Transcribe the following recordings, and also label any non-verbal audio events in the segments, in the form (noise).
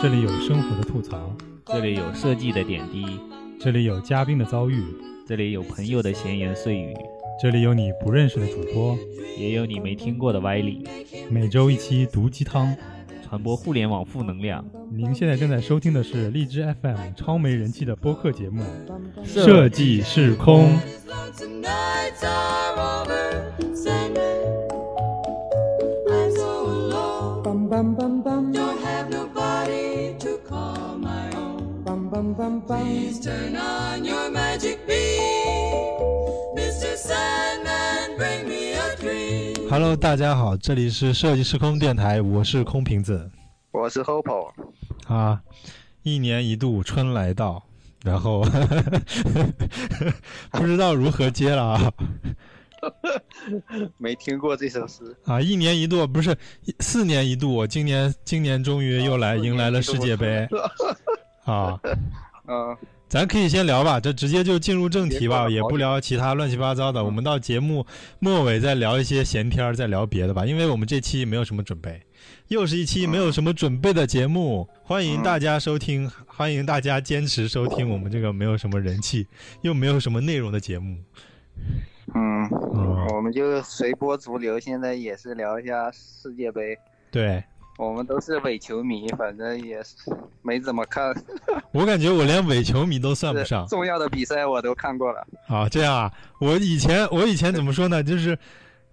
这里有生活的吐槽，这里有设计的点滴，这里有嘉宾的遭遇，这里有朋友的闲言碎语，这里有你不认识的主播，也有你没听过的歪理。每周一期毒鸡汤，传播互联网负能量。您现在正在收听的是荔枝 FM 超没人气的播客节目《设设计是空》。Bum bum bum bum Don't have nobody to call my own. bum bum bum bum. Please turn on your magic beam, Mr. Sandman. Bring me a dream. Hello，大家好，这里是设计时空电台，我是空瓶子我是 Hopo，啊。一年一度春来到，然后不知道如何接了啊 (laughs) 没听过这首诗。啊！一年一度不是四年一度，我今年今年终于又来迎来了世界杯 (laughs) 啊。(laughs) 嗯，咱可以先聊吧，这直接就进入正题吧，也不聊其他乱七八糟的。我们到节目末尾再聊一些闲天儿，再聊别的吧，因为我们这期没有什么准备，又是一期没有什么准备的节目。欢迎大家收听，欢迎大家坚持收听我们这个没有什么人气又没有什么内容的节目。嗯，嗯，我们就随波逐流，现在也是聊一下世界杯。对我们都是伪球迷，反正也是没怎么看，(laughs) 我感觉我连伪球迷都算不上重要的比赛我都看过了。啊。这样啊，我以前我以前怎么说呢？就是。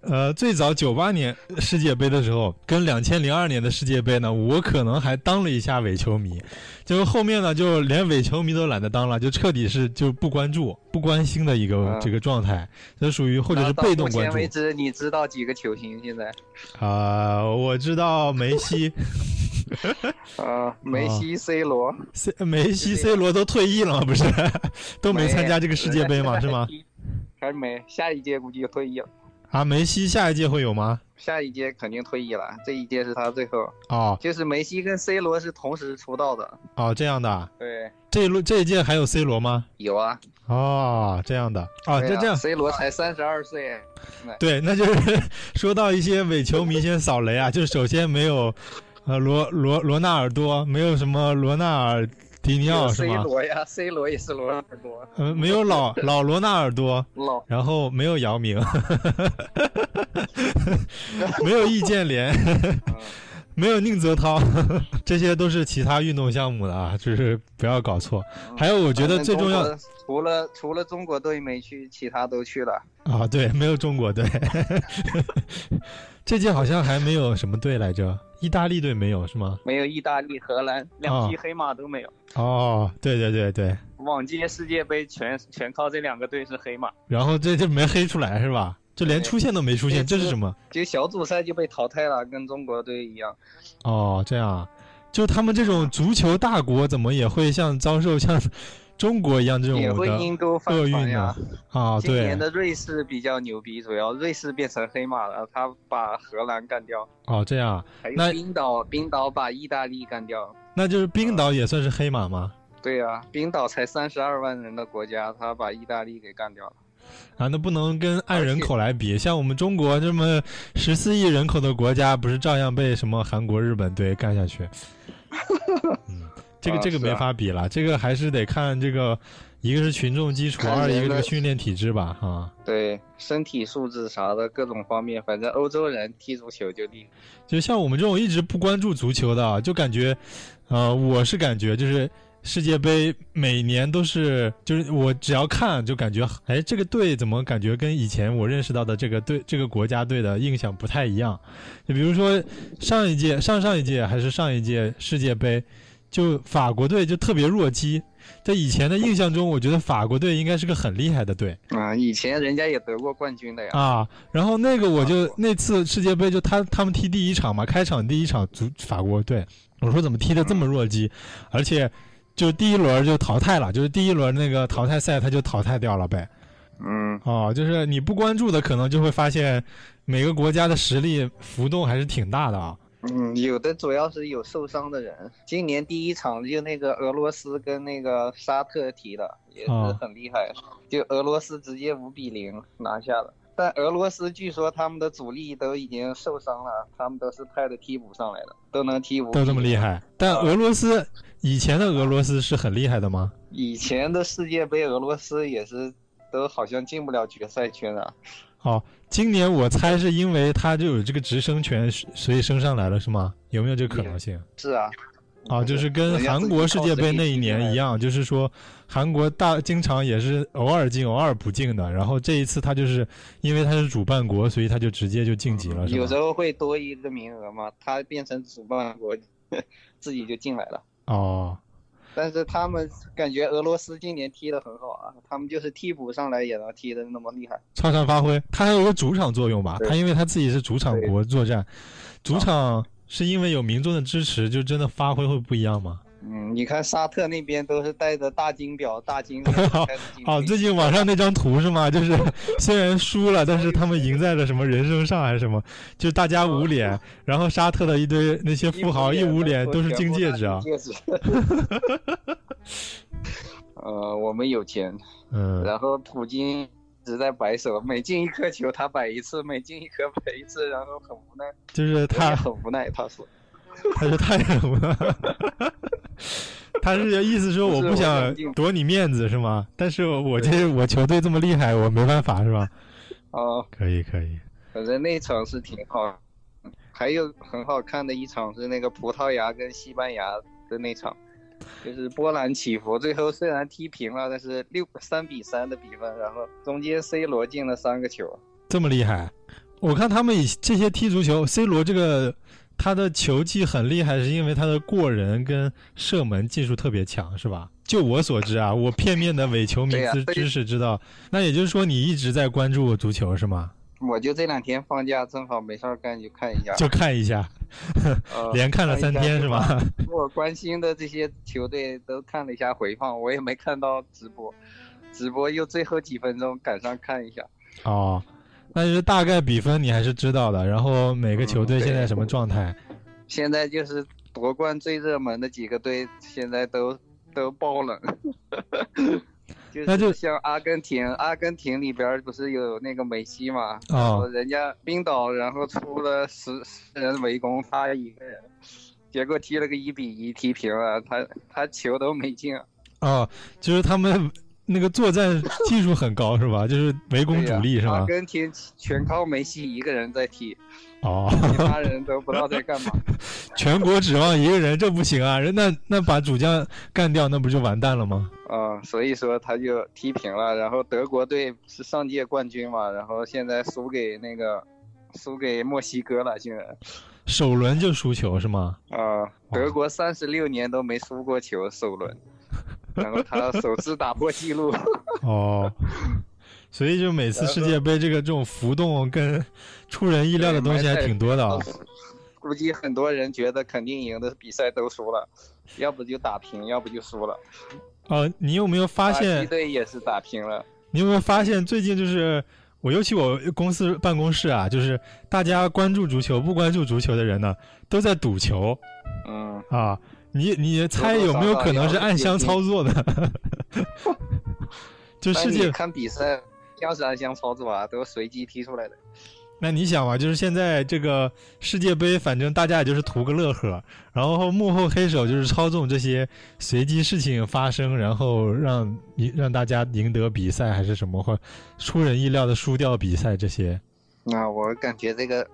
呃，最早九八年世界杯的时候，跟两千零二年的世界杯呢，我可能还当了一下伪球迷，结果后面呢，就连伪球迷都懒得当了，就彻底是就不关注、不关心的一个、嗯这个状态，这属于或者是被动关注目前为止，你知道几个球星现在？啊、我知道梅西、(laughs) 啊，梅西、C 罗 C 梅西、C 罗都退役了吗？不是，都没参加这个世界杯吗？是吗？？还没，下一届估计就退役了。啊，梅西下一届会有吗？下一届肯定退役了，这一届是他最后。哦就是梅西跟 C 罗是同时出道的。哦，这样的啊，对，这一路这一届还有 C 罗吗？有啊。哦，这样的啊，对啊这这样 C 罗才三十二岁，对，那就是 (laughs) 说到一些伪球迷先扫雷啊，就是首先没有呃罗罗罗纳尔多，没有什么罗纳尔迪尼奥有是 C？罗呀，C 罗也是罗纳尔多。嗯，没有老老罗纳尔多，(laughs) 老然后没有姚明，(laughs) 没有易建联，(laughs) 没有宁泽涛，这些都是其他运动项目的啊，就是不要搞错。还有，我觉得最重要除了除了中国队没去，其他都去了。啊，对，没有中国队，这届好像还没有什么队来着，意大利队没有是吗？没有意大利、荷兰两匹黑马都没有。哦，对对对对，往届世界杯全全靠这两个队是黑马，然后这这没黑出来是吧？就连出现都没出现，这是什么？就小组赛就被淘汰了，跟中国队一样。哦，这样啊，就他们这种足球大国，怎么也会像遭受像中国一样这种厄运船呀呢。？啊，对今年，的瑞士比较牛逼，主要瑞士变成黑马了，他把荷兰干掉，哦，这样啊，还有那冰岛，冰岛把意大利干掉。那就是冰岛也算是黑马吗？对呀、冰岛才三十二万人的国家，他把意大利给干掉了。啊，那不能跟按人口来比，像我们中国这么十四亿人口的国家，不是照样被什么韩国、日本队干下去？(laughs) 嗯，这个这个没法比了，这个还是得看这个，一个是群众基础，二一个这个训练体制吧，哈。对，身体素质啥的各种方面，反正欧洲人踢足球就厉害。就像我们这种一直不关注足球的啊，就感觉，呃，我是感觉就是世界杯每年都是，就是我只要看就感觉，哎，这个队怎么感觉跟以前我认识到的这个队这个国家队的印象不太一样？就比如说上一届、上上一届还是上一届世界杯，就法国队就特别弱鸡。在以前的印象中，我觉得法国队应该是个很厉害的队。啊，以前人家也得过冠军的呀。啊，然后那个我就那次世界杯就他他们踢第一场嘛，开场第一场足法国队，我说怎么踢的这么弱鸡，而且就第一轮就淘汰了，就是第一轮那个淘汰赛他就淘汰掉了呗。嗯，哦，就是你不关注的，可能就会发现每个国家的实力浮动还是挺大的啊。嗯，有的主要是有受伤的人。今年第一场就那个俄罗斯跟那个沙特踢的，也是啊很厉害，就俄罗斯直接五比零拿下了。但俄罗斯据说他们的主力都已经受伤了，他们都是派的替补上来的，都能踢五。都这么厉？害。但俄罗斯以前的俄罗斯是很厉害的吗？以前的世界杯，俄罗斯也是都好像进不了决赛圈啊。哦，今年我猜是因为他就有这个直升权，所以升上来了是吗？有没有这个可能性？是啊，啊，就是跟韩国世界杯那一年一样，就是说韩国大经常也是偶尔进偶尔不进的，然后这一次他就是因为他是主办国，所以他就直接就晋级了？有时候会多一个名额嘛，他变成主办国，(laughs) 自己就进来了。哦，但是他们感觉俄罗斯今年踢得很好啊，他们就是替补上来也能踢得那么厉害。超常发挥，他还有个主场作用吧？他因为他自己是主场国作战，主场是因为有民众的支持，就真的发挥会不一样吗？嗯，你看沙特那边都是戴着大金表、大金 (laughs) 链子开始进哦，最近网上那张图是吗？就是 (laughs) 虽然输了，但是他们赢在了什么人生上还是什么？就大家捂脸，(laughs) 然后沙特的一堆那些富豪一捂脸都是金戒指啊。金戒指。呃，我们有钱，嗯，然后普京一直在摆手，每进一颗球他摆一次，每进一颗摆一次，然后很无奈，就是他，很无奈。他说，(laughs) 他是太狠了。他是意思说我不想夺你面子是吗？但是我这我球队这么厉害，我没办法是吧？哦、可以可以，反正那场是挺好。还有很好看的一场是那个葡萄牙跟西班牙的那场，就是波澜起伏，最后虽然踢平了，但是六三比三的比分，然后中间 C 罗进了三个球。这么厉害。我看他们以这些踢足球，C 罗这个他的球技很厉害，是因为他的过人跟射门技术特别强，是吧？就我所知啊，我片面的伪球迷知知识知道，那也就是说你一直在关注足球是吗？我就这两天放假，正好没事儿干，就看一下。就看一下，呃 (laughs) 连看了三天是？吧？我关心的这些球队都看了一下回放，我也没看到直播，直播又最后几分钟赶上看一下。哦，那就是大概比分你还是知道的，然后每个球队现在什么状态？(laughs) 现在就是夺冠最热门的几个队，现在都都爆冷。(laughs) 就那就像阿根廷，阿根廷里边不是有那个梅西嘛？哦然后人家冰岛，然后出了十十人围攻他一个人，结果踢了个一比一，踢平了，他他球都没进。哦，就是他们那个作战技术很高是吧？(laughs) 就是围攻主力是吧？阿根廷全靠梅西一个人在踢，哦，其他人都不知道在干嘛。(laughs) 全国指望一个人，这不行啊！人那那把主将干掉，那不就完蛋了吗？啊、所以说他就踢平了。然后德国队是上届冠军嘛，然后现在输给那个输给墨西哥了，竟然首轮就输球是吗？啊、德国三十六年都没输过球首轮，然后他首次打破纪录。哦，所以就每次世界杯这个这种浮动跟出人意料的东西还挺多的啊。估计很多人觉得肯定赢的比赛都输了，要不就打平，要不就输了。哦，你有没有发巴西现？队也是打平了。你有没有发现最近就是我，尤其我公司办公室啊，就是大家关注足球不关注足球的人呢，都在赌球嗯，啊。你 (laughs) 你猜有没有可能是暗箱操作的？(laughs) 就世界看比赛，要是暗箱操作啊，都随机踢出来的。那你想嘛，就是现在这个世界杯，反正大家也就是图个乐呵，然后幕后黑手就是操纵这些随机事情发生，然后让让大家赢得比赛还是什么，或出人意料的输掉比赛这些，那我感觉这个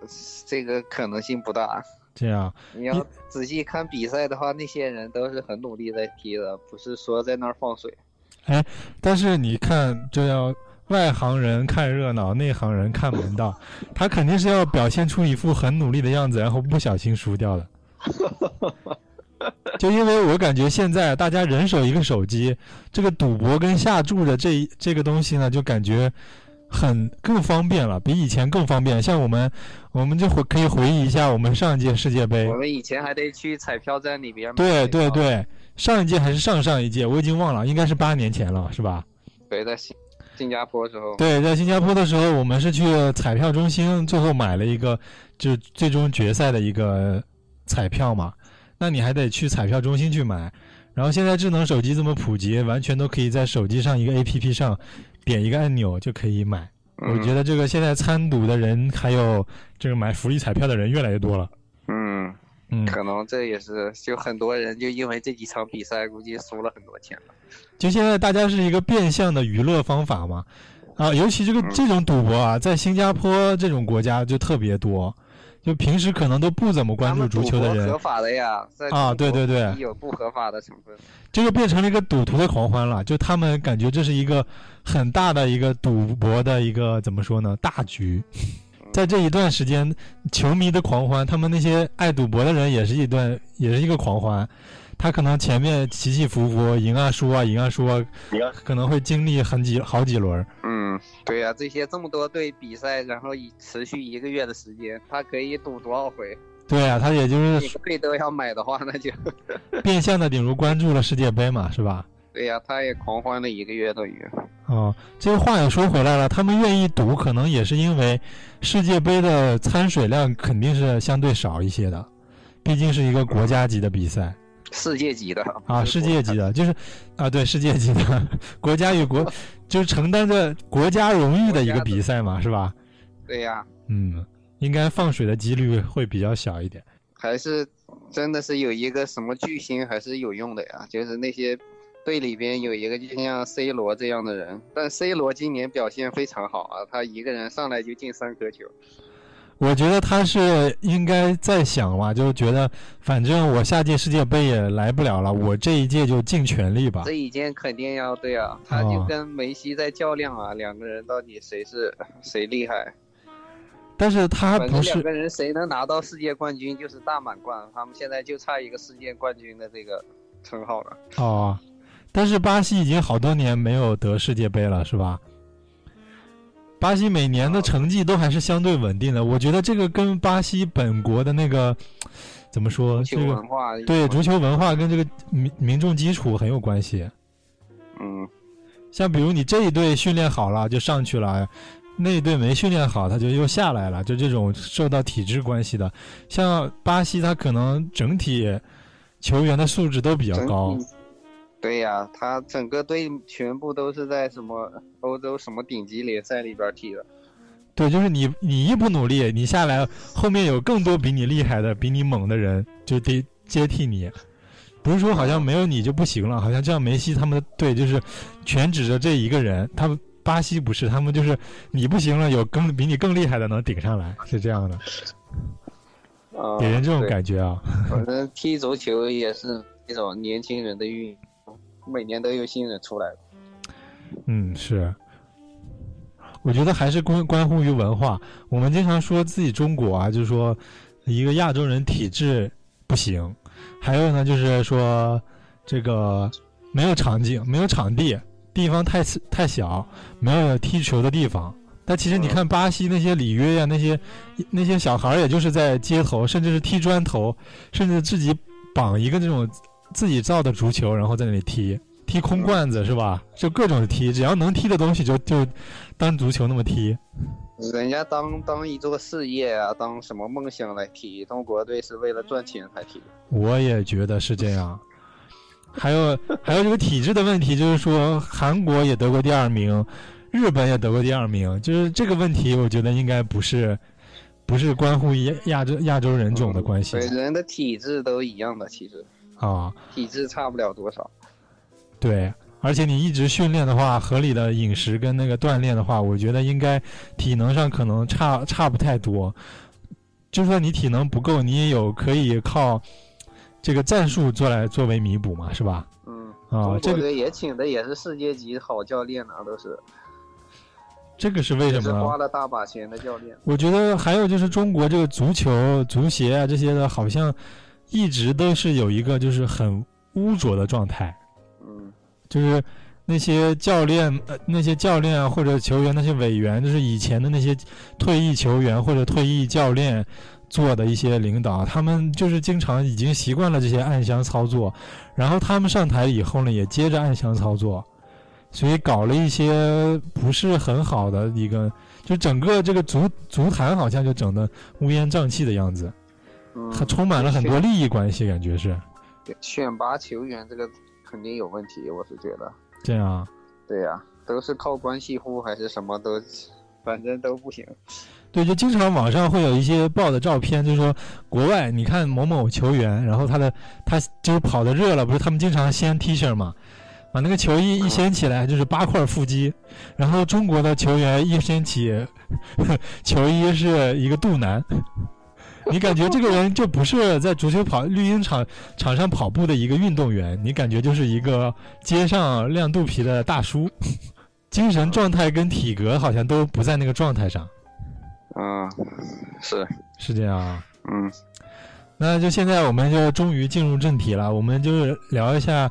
这个可能性不大。这样你要仔细看比赛的话，那些人都是很努力在踢的，不是说在那儿放水。哎但是你看，这要外行人看热闹，内行人看门道，(laughs) 他肯定是要表现出一副很努力的样子，然后不小心输掉的。就因为我感觉现在大家人手一个手机，这个赌博跟下注的这这个东西呢，就感觉很更方便了，比以前更方便。像我们，我们就回可以回忆一下我们上一届世界杯我，们以前还得去彩票站里边买对，对对，上一届还是上上一届，我已经忘了，应该是八年前了，是吧？对，在新新加坡的时候，对，在新加坡的时候，我们是去彩票中心，最后买了一个就最终决赛的一个彩票嘛。那你还得去彩票中心去买。然后现在智能手机这么普及，完全都可以在手机上一个 APP 上点一个按钮就可以买。我觉得这个现在参赌的人，还有这个买福利彩票的人越来越多了。嗯，嗯，可能这也是就很多人就因为这几场比赛，估计输了很多钱了。就现在大家是一个变相的娱乐方法嘛，啊，尤其这个这种赌博啊，在新加坡这种国家就特别多，就平时可能都不怎么关注足球的人合，法的呀，啊对对对有不合法的成分。这就变成了一个赌徒的狂欢了，就他们感觉这是一个很大的一个赌博的一个怎么说呢大局。在这一段时间，球迷的狂欢，他们那些爱赌博的人也是一段，也是一个狂欢。他可能前面起起伏伏，赢啊输啊，赢啊输啊，可能会经历很几好几轮。嗯，对呀、这些这么多队比赛，然后以持续一个月的时间，他可以赌多少回？对啊，他也就是每个队都要买的话，那就 (laughs) 变相的顶如关注了世界杯嘛，是吧？对呀、他也狂欢了一个月等于。哦，这个话也说回来了，他们愿意赌，可能也是因为世界杯的参水量肯定是相对少一些的，毕竟是一个国家级的比赛世界级的啊，世界级的，(laughs) 就是啊，对，世界级的 (laughs) 国家与国，(laughs) 就是承担着国家荣誉的一个比赛嘛，是吧？对呀、嗯，应该放水的几率会比较小一点。还是真的是有一个什么巨星还是有用的呀，就是那些队里边有一个就像 C 罗这样的人，但 C 罗今年表现非常好啊，他一个人上来就进三颗球。我觉得他是应该在想嘛，就觉得反正我下届世界杯也来不了了，我这一届就尽全力吧这。一届肯定要对啊，他就哦跟梅西在较量啊，两个人到底谁是谁厉害？但是他不是两个人谁能拿到世界冠军就是大满贯，他们现在就差一个世界冠军的这个称号了。哦，但是巴西已经好多年没有得世界杯了，是吧？巴西每年的成绩都还是相对稳定的，我觉得这个跟巴西本国的那个怎么说，这个对足球文化跟这个民民众基础很有关系。嗯，像比如你这一队训练好了就上去了，那一队没训练好他就又下来了，就这种受到体制关系的。像巴西，他可能整体球员的素质都比较高。体对呀、他整个队全部都是在什么欧洲什么顶级联赛里边踢的。对，就是你你一不努力，你下来后面有更多比你厉害的、比你猛的人就得接替你。不是说好像没有你就不行了，好像这样梅西他们的队就是全指着这一个人，他们巴西不是，他们就是你不行了，有更比你更厉害的能顶上来，是这样的，啊、给人这种感觉啊。反正踢足球也是一种年轻人的运动，每年都有新人出来。嗯，是。我觉得还是关关乎于文化。我们经常说自己中国啊，就是说一个亚洲人体质不行，还有呢就是说这个没有场景、没有场地，地方太太小，没有踢球的地方。但其实你看巴西那些里约呀、那些那些小孩儿，也就是在街头，甚至是踢砖头，甚至自己绑一个这种自己造的足球，然后在那里踢。踢空罐子是吧？就各种踢，只要能踢的东西就就当足球那么踢。人家当当一座事业啊，当什么梦想来踢，中国队是为了赚钱才踢。我也觉得是这样。还有还有这个体制的问题，就是说韩国也得过第二名，日本也得过第二名，就是这个问题，我觉得应该不是不是关乎亚亚洲亚洲人种的关系对，人的体质都一样的，其实啊。体质差不了多少。对，而且你一直训练的话，合理的饮食跟那个锻炼的话，我觉得应该体能上可能差差不太多。就算你体能不够，你也有可以靠这个战术做来作为弥补嘛，是吧？嗯，啊，这个也请的也是世界级好教练啊，都是这个是为什么呢？花了大把钱的教练。我觉得还有就是中国这个足球、足协啊这些的，好像一直都是有一个就是很污浊的状态。嗯，就是那些教练、呃、那些教练啊，或者球员那些委员，就是以前的那些退役球员或者退役教练做的一些领导，他们就是经常已经习惯了这些暗箱操作，然后他们上台以后呢，也接着暗箱操作，所以搞了一些不是很好的一个，就整个这个足足坛好像就整的乌烟瘴气的样子，嗯还充满了很多利益关系，感觉是选拔球员这个肯定有问题，我是觉得。这样。对呀、都是靠关系户还是什么都反正都不行。对，就经常网上会有一些爆的照片，就是说国外你看某某球员，然后他的他就是跑的热了，不是他们经常掀 T 恤嘛，把那个球衣一掀起来就是八块腹肌，然后中国的球员一掀起 (laughs) 球衣是一个肚腩，(laughs) 你感觉这个人就不是在足球跑绿茵场场上跑步的一个运动员，你感觉就是一个街上亮肚皮的大叔，(laughs) 精神状态跟体格好像都不在那个状态上。嗯，是，是这样啊。嗯那就现在我们就终于进入正题了，我们就是聊一下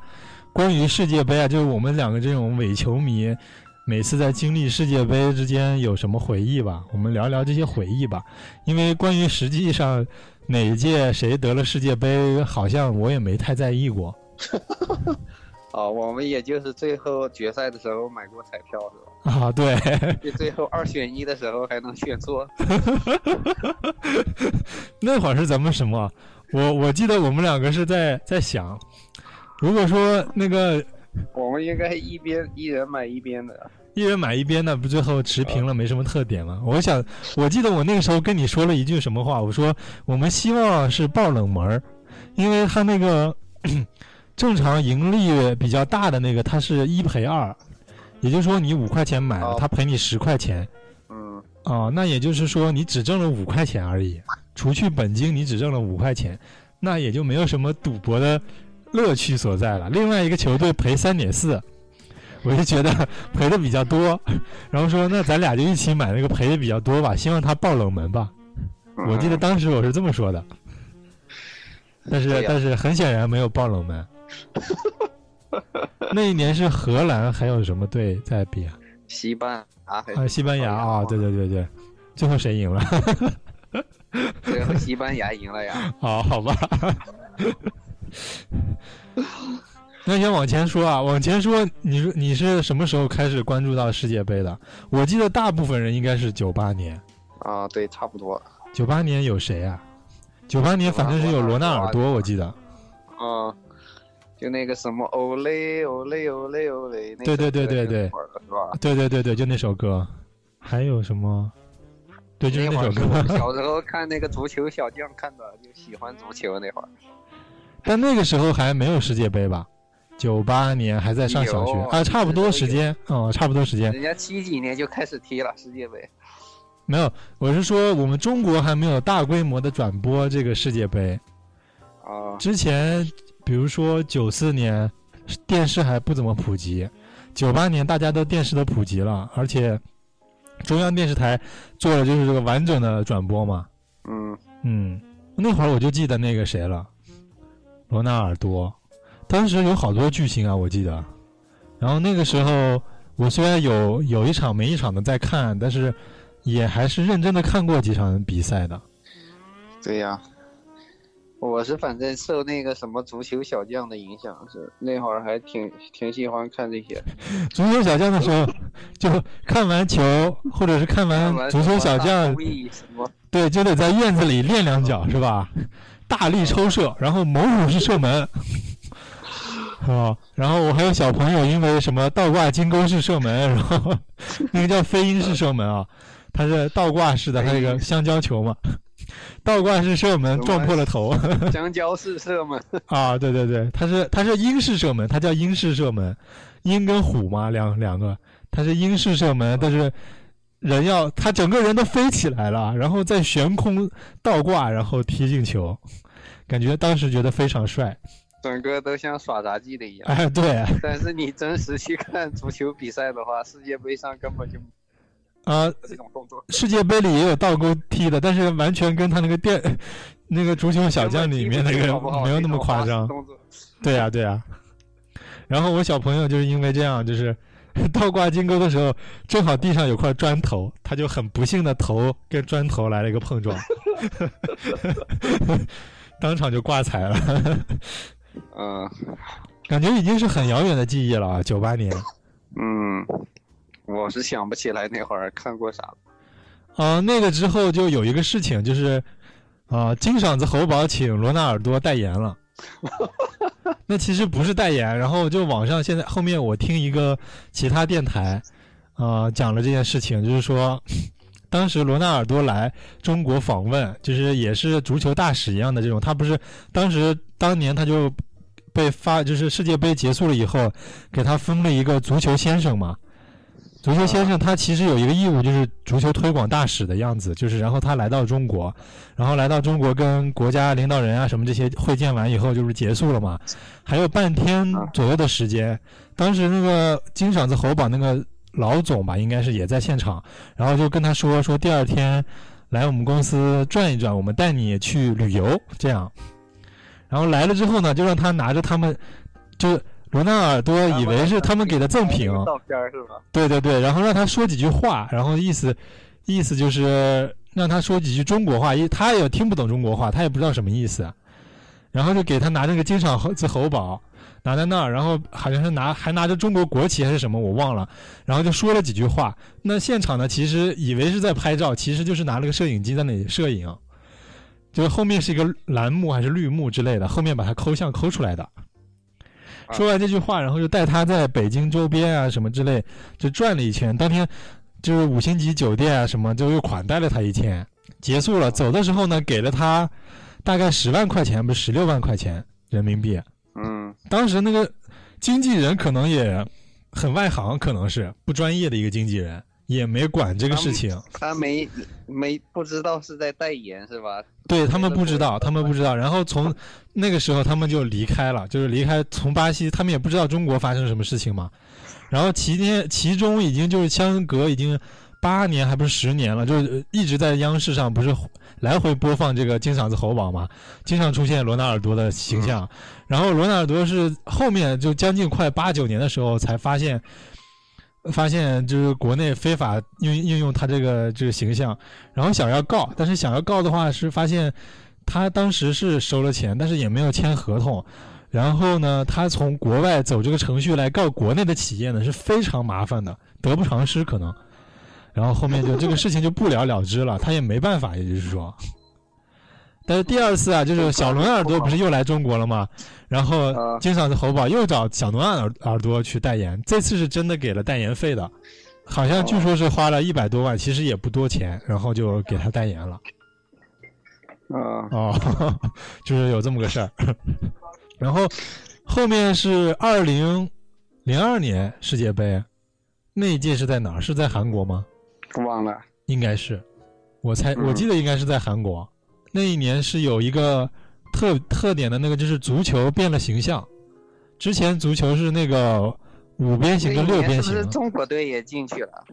关于世界杯啊，就是我们两个这种伪球迷，每次在经历世界杯之间有什么回忆吧？我们聊聊这些回忆吧。因为关于实际上哪一届谁得了世界杯，好像我也没太在意过。(laughs) 哦，我们也就是最后决赛的时候买过彩票是吧？啊，对，就最后二选一的时候还能选错。(laughs) 那会儿是咱们什么？我我记得我们两个是在在想，如果说那个 (laughs) 我们应该一边一人买一边的。一人买一边的，不最后持平了，没什么特点吗？我想，我记得我那个时候跟你说了一句什么话？我说我们希望是爆冷门儿，因为他那个 (coughs) 正常盈利比较大的那个，它是一赔二，也就是说你五块钱买了，哦他赔你十块钱嗯哦、那也就是说你只挣了五块钱而已，除去本金你只挣了五块钱，那也就没有什么赌博的乐趣所在了。另外一个球队赔三点四。我就觉得 (laughs) 赔的比较多，然后说那咱俩就一起买那个赔的比较多吧，希望他爆冷门吧。我记得嗯当时我是这么说的，(laughs) 但是、但是很显然没有爆冷门。那一年是荷兰还有什么队在比啊？西班牙还啊，西班牙啊，对对对对，最后谁赢了？(laughs) 最后西班牙赢了呀。好好吧。(laughs) 那先往前说啊，往前说，你说你是什么时候开始关注到世界杯的？我记得大部分人应该是九八年。啊，对，差不多。九八年有谁啊？九八年反正是有罗纳尔多，我记得。啊，就那个什么欧雷欧雷欧雷欧雷，那对对对对对？对对对对，就那首歌。还有什么？对，就是那首歌。小时候看那个足球小将看的，就喜欢足球那会儿。但那个时候还没有世界杯吧？九八年还在上小学啊，差不多时间哦，差不多时间。人家七几年就开始踢了世界杯。没有，我是说我们中国还没有大规模的转播这个世界杯。啊，之前，比如说九四年，电视还不怎么普及，九八年大家都电视都普及了，而且中央电视台做的就是这个完整的转播嘛。嗯，嗯，那会儿我就记得那个谁了，罗纳尔多，当时有好多巨星啊，我记得。然后那个时候，我虽然有有一场没一场的在看，但是也还是认真的看过几场比赛的。对呀。我是反正受那个什么足球小将的影响，是那会儿还挺挺喜欢看这些。(laughs) 足球小将的时候，就看完球或者是看完足球小将，对，就得在院子里练两脚，是吧？大力抽射，然后猛虎式射门，(laughs) 啊，然后我还有小朋友因为什么倒挂金钩式射门，然后那个叫飞鹰式射门啊，它是倒挂式的，它那个香蕉球嘛，倒挂式射门撞破了头香蕉式射门。(laughs) 啊，对对对，它是它是鹰式射门，它叫鹰式射门，鹰跟虎嘛两两个，它是鹰式射门，但是。人要他整个人都飞起来了，然后在悬空倒挂，然后踢进球，感觉当时觉得非常帅。整个都像耍杂技的一样。哎，对，但是你真实去看足球比赛的话，世界杯上根本就啊、这种动作。世界杯里也有倒钩踢的，但是完全跟他那个电那个足球小将里面那个没有那么夸张。对呀、对呀、然后我小朋友就是因为这样，就是 (laughs) 倒挂金钩的时候，正好地上有块砖头，他就很不幸的头跟砖头来了一个碰撞，(laughs) 当场就挂彩了。(laughs) 嗯感觉已经是很遥远的记忆了啊，九八年。嗯，我是想不起来那会儿看过啥了。啊、那个之后就有一个事情，就是啊、金嗓子喉宝请罗纳尔多代言了。(laughs) 那其实不是代言，然后就网上现在后面我听一个其他电台呃，讲了这件事情，就是说，当时罗纳尔多来中国访问，就是也是足球大使一样的这种，他不是当时当年他就被发，就是世界杯结束了以后，给他封了一个足球先生嘛。足球先生他其实有一个义务，就是足球推广大使的样子，就是然后他来到中国，然后来到中国跟国家领导人啊什么这些会见完以后，就是结束了嘛，还有半天左右的时间。当时那个金嗓子喉宝那个老总吧，应该是也在现场，然后就跟他说说第二天来我们公司转一转，我们带你去旅游这样。然后来了之后呢，就让他拿着他们，就罗纳尔多以为是他们给的赠品，照片是吧？对对对，然后让他说几句话，然后意思意思就是让他说几句中国话，因为他也听不懂中国话，他也不知道什么意思，然后就给他拿那个金嗓子猴宝拿在那儿，然后好像是拿还拿着中国国旗还是什么，我忘了，然后就说了几句话。那现场呢，其实以为是在拍照，其实就是拿了个摄影机在那里摄影，就是后面是一个蓝幕还是绿幕之类的，后面把它抠像抠出来的。说完这句话，然后就带他在北京周边啊什么之类就转了一圈。当天就是五星级酒店啊什么，就又款待了他一天。结束了，走的时候呢，给了他大概十万块钱，不是十六万块钱人民币。嗯，当时那个经纪人可能也很外行，可能是不专业的一个经纪人，也没管这个事情。他没没不知道是在代言是吧？对他们不知道，他们不知道。然后从那个时候他们就离开了，就是离开从巴西，他们也不知道中国发生什么事情嘛。然后其间其中已经就是相隔已经八年还不是十年了，就是一直在央视上不是来回播放这个金嗓子喉宝嘛，经常出现罗纳尔多的形象。然后罗纳尔多是后面就将近快八九年的时候才发现。发现就是国内非法应应用他这个这个形象，然后想要告，但是想要告的话是发现他当时是收了钱，但是也没有签合同。然后呢，他从国外走这个程序来告国内的企业呢是非常麻烦的，得不偿失可能。然后后面就这个事情就不了了之了，他也没办法，也就是说。但是第二次啊，就是小伦耳朵不是又来中国了吗？然后金嗓子喉宝又找小伦耳耳朵去代言，这次是真的给了代言费的，好像据说是花了一百多万，其实也不多钱，然后就给他代言了。啊，哦，(laughs) 就是有这么个事儿。(laughs) 然后后面是二零零二年世界杯，那一届是在哪儿？是在韩国吗？忘了。应该是，我猜我记得应该是在韩国。那一年是有一个特特点的那个，就是足球变了形象。之前足球是那个五边形跟六边形是不是。中国队也进去了？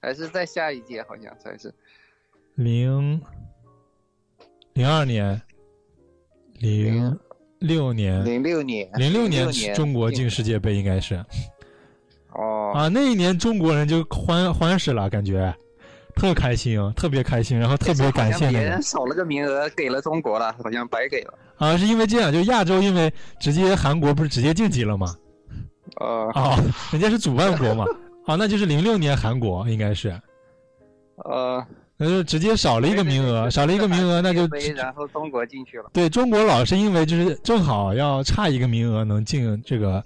还是在下一届好像才是？零零二年，零六年，零六年，零六年年中国进世界杯应该是。哦。啊，那一年中国人就欢欢实了，感觉特开心啊，特别开心，然后特别感谢那个别人。少了个名额给了中国了，好像白给了。啊，是因为这样，就亚洲因为直接韩国不是直接晋级了吗？呃，哦，人家是主办国嘛。啊，(laughs) 那就是零六年韩国应该是，呃，那就直接少了一个名额，少了一个名额，那就杯然后中国进去了。对中国老是因为就是正好要差一个名额能进这个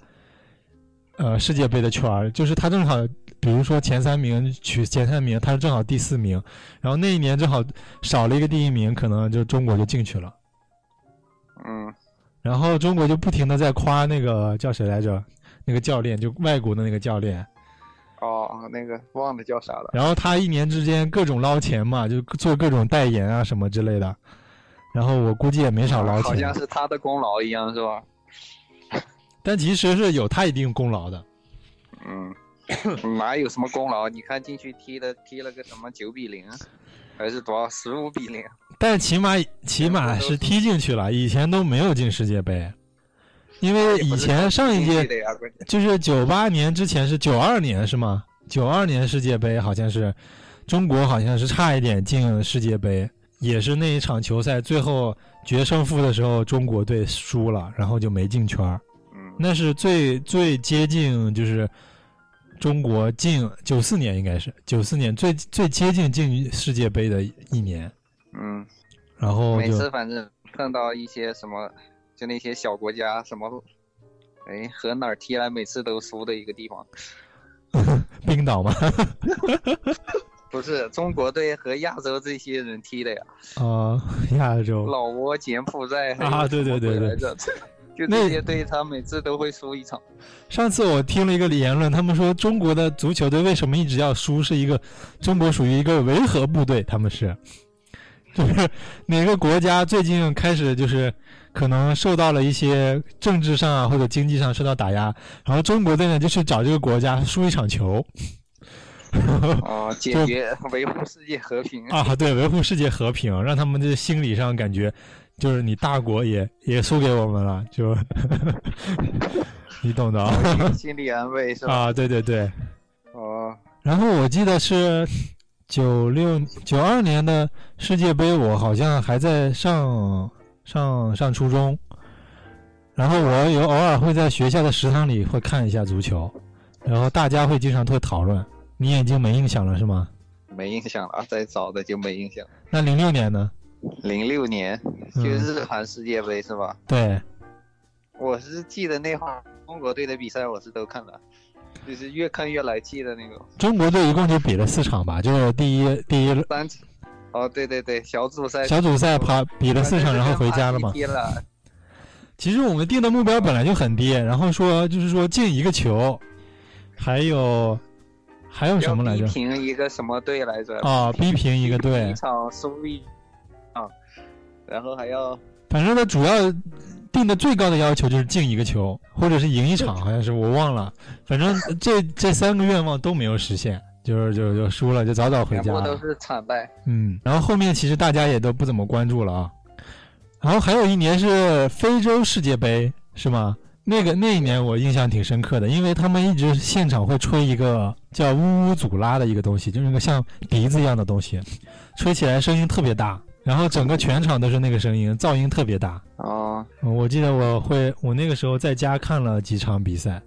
呃世界杯的圈儿，就是他正好，比如说前三名取前三名，他是正好第四名，然后那一年正好少了一个第一名，可能就中国就进去了。嗯，然后中国就不停的在夸那个叫谁来着，那个教练就外国的那个教练，哦，那个忘了叫啥了。然后他一年之间各种捞钱嘛，就做各种代言啊什么之类的，然后我估计也没少捞钱好像，是他的功劳一样，是吧？但其实是有他一定功劳的。嗯，(coughs) 哪有什么功劳？你看进去踢的踢了个什么九比零，还是多少十五比零？但起码起码是踢进去了，以前都没有进世界杯，因为以前上一届就是九八年之前是九二年是吗？九二年世界杯好像是中国好像是差一点进世界杯，也是那一场球赛最后决胜负的时候中国队输了，然后就没进圈儿。嗯，那是最最接近就是中国近九四年应该是九四年最最接近进世界杯的一年，嗯，然后每次反正碰到一些什么，就那些小国家什么，哎，和哪儿踢来每次都输的一个地方。(laughs) 冰岛吗？(laughs) 不是中国队和亚洲这些人踢的呀，啊、亚洲老挝、柬埔寨啊对对对对就那这些队，他每次都会输一场。上次我听了一个言论，他们说中国的足球队为什么一直要输，是一个中国属于一个维和部队，他们是，(laughs) 就是哪个国家最近开始就是可能受到了一些政治上啊或者经济上受到打压，然后中国队呢就去找这个国家输一场球。啊，(laughs) 解决维护世界和平。啊，对，维护世界和平，让他们的心理上感觉，就是你大国也也输给我们了，就你懂的啊心理安慰是吧？啊，对对对。哦，然后我记得是九六九二年的世界杯，我好像还在上上上初中，然后我有偶尔会在学校的食堂里会看一下足球，然后大家会经常会讨论。你已经没印象了是吗？没印象了啊，再早的就没印象。那零六年呢？零六年就是日韩世界杯是吧？对，我是记得那会儿中国队的比赛我是都看了，就是越看越来气的那种。中国队一共就比了四场吧，就是第一第一三场，哦对对对，小组赛小组赛跑比了四场，然后回家了嘛。其实我们定的目标本来就很低，然后说就是说进一个球，还有还有什么来着逼？平一个什么队来着？啊，逼平一个队一，场输一啊，(laughs) 然后还要反正他主要定的最高的要求就是进一个球，或者是赢一场，好像是我忘了。反正这这三个愿望都没有实现，就是就就输了，就早早回家都是惨败。嗯，然后后面其实大家也都不怎么关注了啊。然后还有一年是非洲世界杯，是吗？那个那一年我印象挺深刻的，因为他们一直现场会吹一个叫呜呜祖拉的一个东西，就是一个像笛子一样的东西，吹起来声音特别大，然后整个全场都是那个声音，噪音特别大。哦，嗯我记得我会，我那个时候在家看了几场比赛。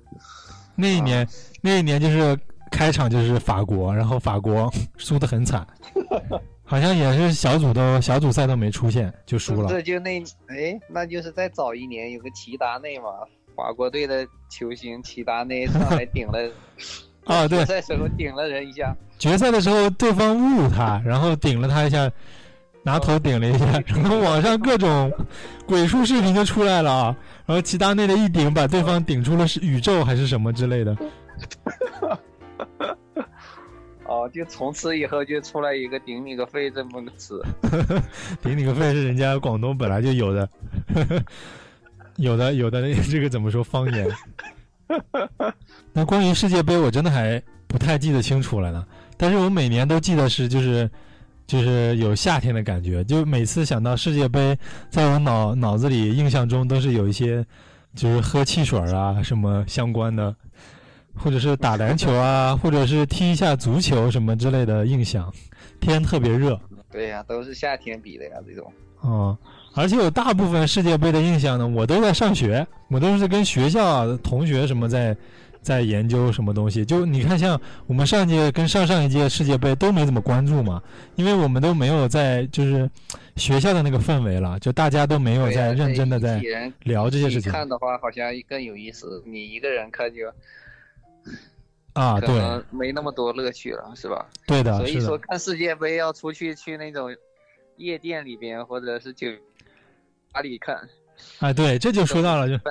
那一年，那一年就是开场就是法国，然后法国 (laughs) 输得很惨，好像也是小组都小组赛都没出现就输了。这就那哎，那就是再早一年有个齐达内嘛，法国队的球星齐达内上来顶了 (laughs) 啊对决赛时候顶了人一下，决赛的时候，对方侮辱他，然后顶了他一下，拿头顶了一下，(laughs) 然后网上各种鬼畜视频就出来了啊。然后齐达内的一顶把对方顶出了是宇宙还是什么之类的。(laughs) 哦，就从此以后就出来一个顶你个肺这么个词，(laughs) 顶你个肺是人家广东本来就有的，有的有的这个怎么说方言？那关于世界杯，我真的还不太记得清楚了呢。但是我每年都记得是就是就是有夏天的感觉，就每次想到世界杯，在我脑脑子里印象中都是有一些就是喝汽水啊什么相关的，或者是打篮球啊，或者是踢一下足球什么之类的印象。天特别热。对呀、都是夏天比的呀，这种。哦，而且有大部分世界杯的印象呢，我都在上学，我都是跟学校啊同学什么在在研究什么东西。就你看，像我们上届跟上上一届世界杯都没怎么关注嘛，因为我们都没有在就是学校的那个氛围了，就大家都没有在认真的在聊这些事情看的话，好像更有意思。你一个人看就啊。对没那么多乐趣了，是吧？对的，所以，说看世界杯要出去去那种夜店里边或者是酒吧里看，哎，对，这就说到了，就。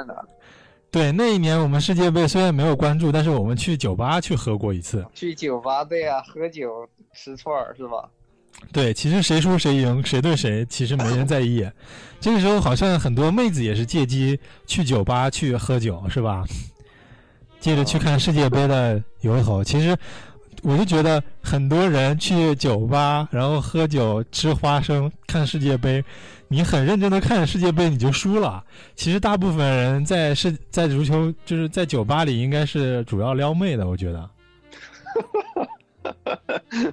对那一年我们世界杯虽然没有关注，但是我们去酒吧去喝过一次。去酒吧对啊，喝酒吃串儿是吧？对，其实谁输谁赢，谁对谁，其实没人在意。这个时候好像很多妹子也是借机去酒吧去喝酒，是吧？借着去看世界杯的由头，其实我就觉得很多人去酒吧，然后喝酒、吃花生、看世界杯，你很认真的看世界杯，你就输了。其实大部分人在世在足球就是在酒吧里应该是主要撩妹的，我觉得。(laughs)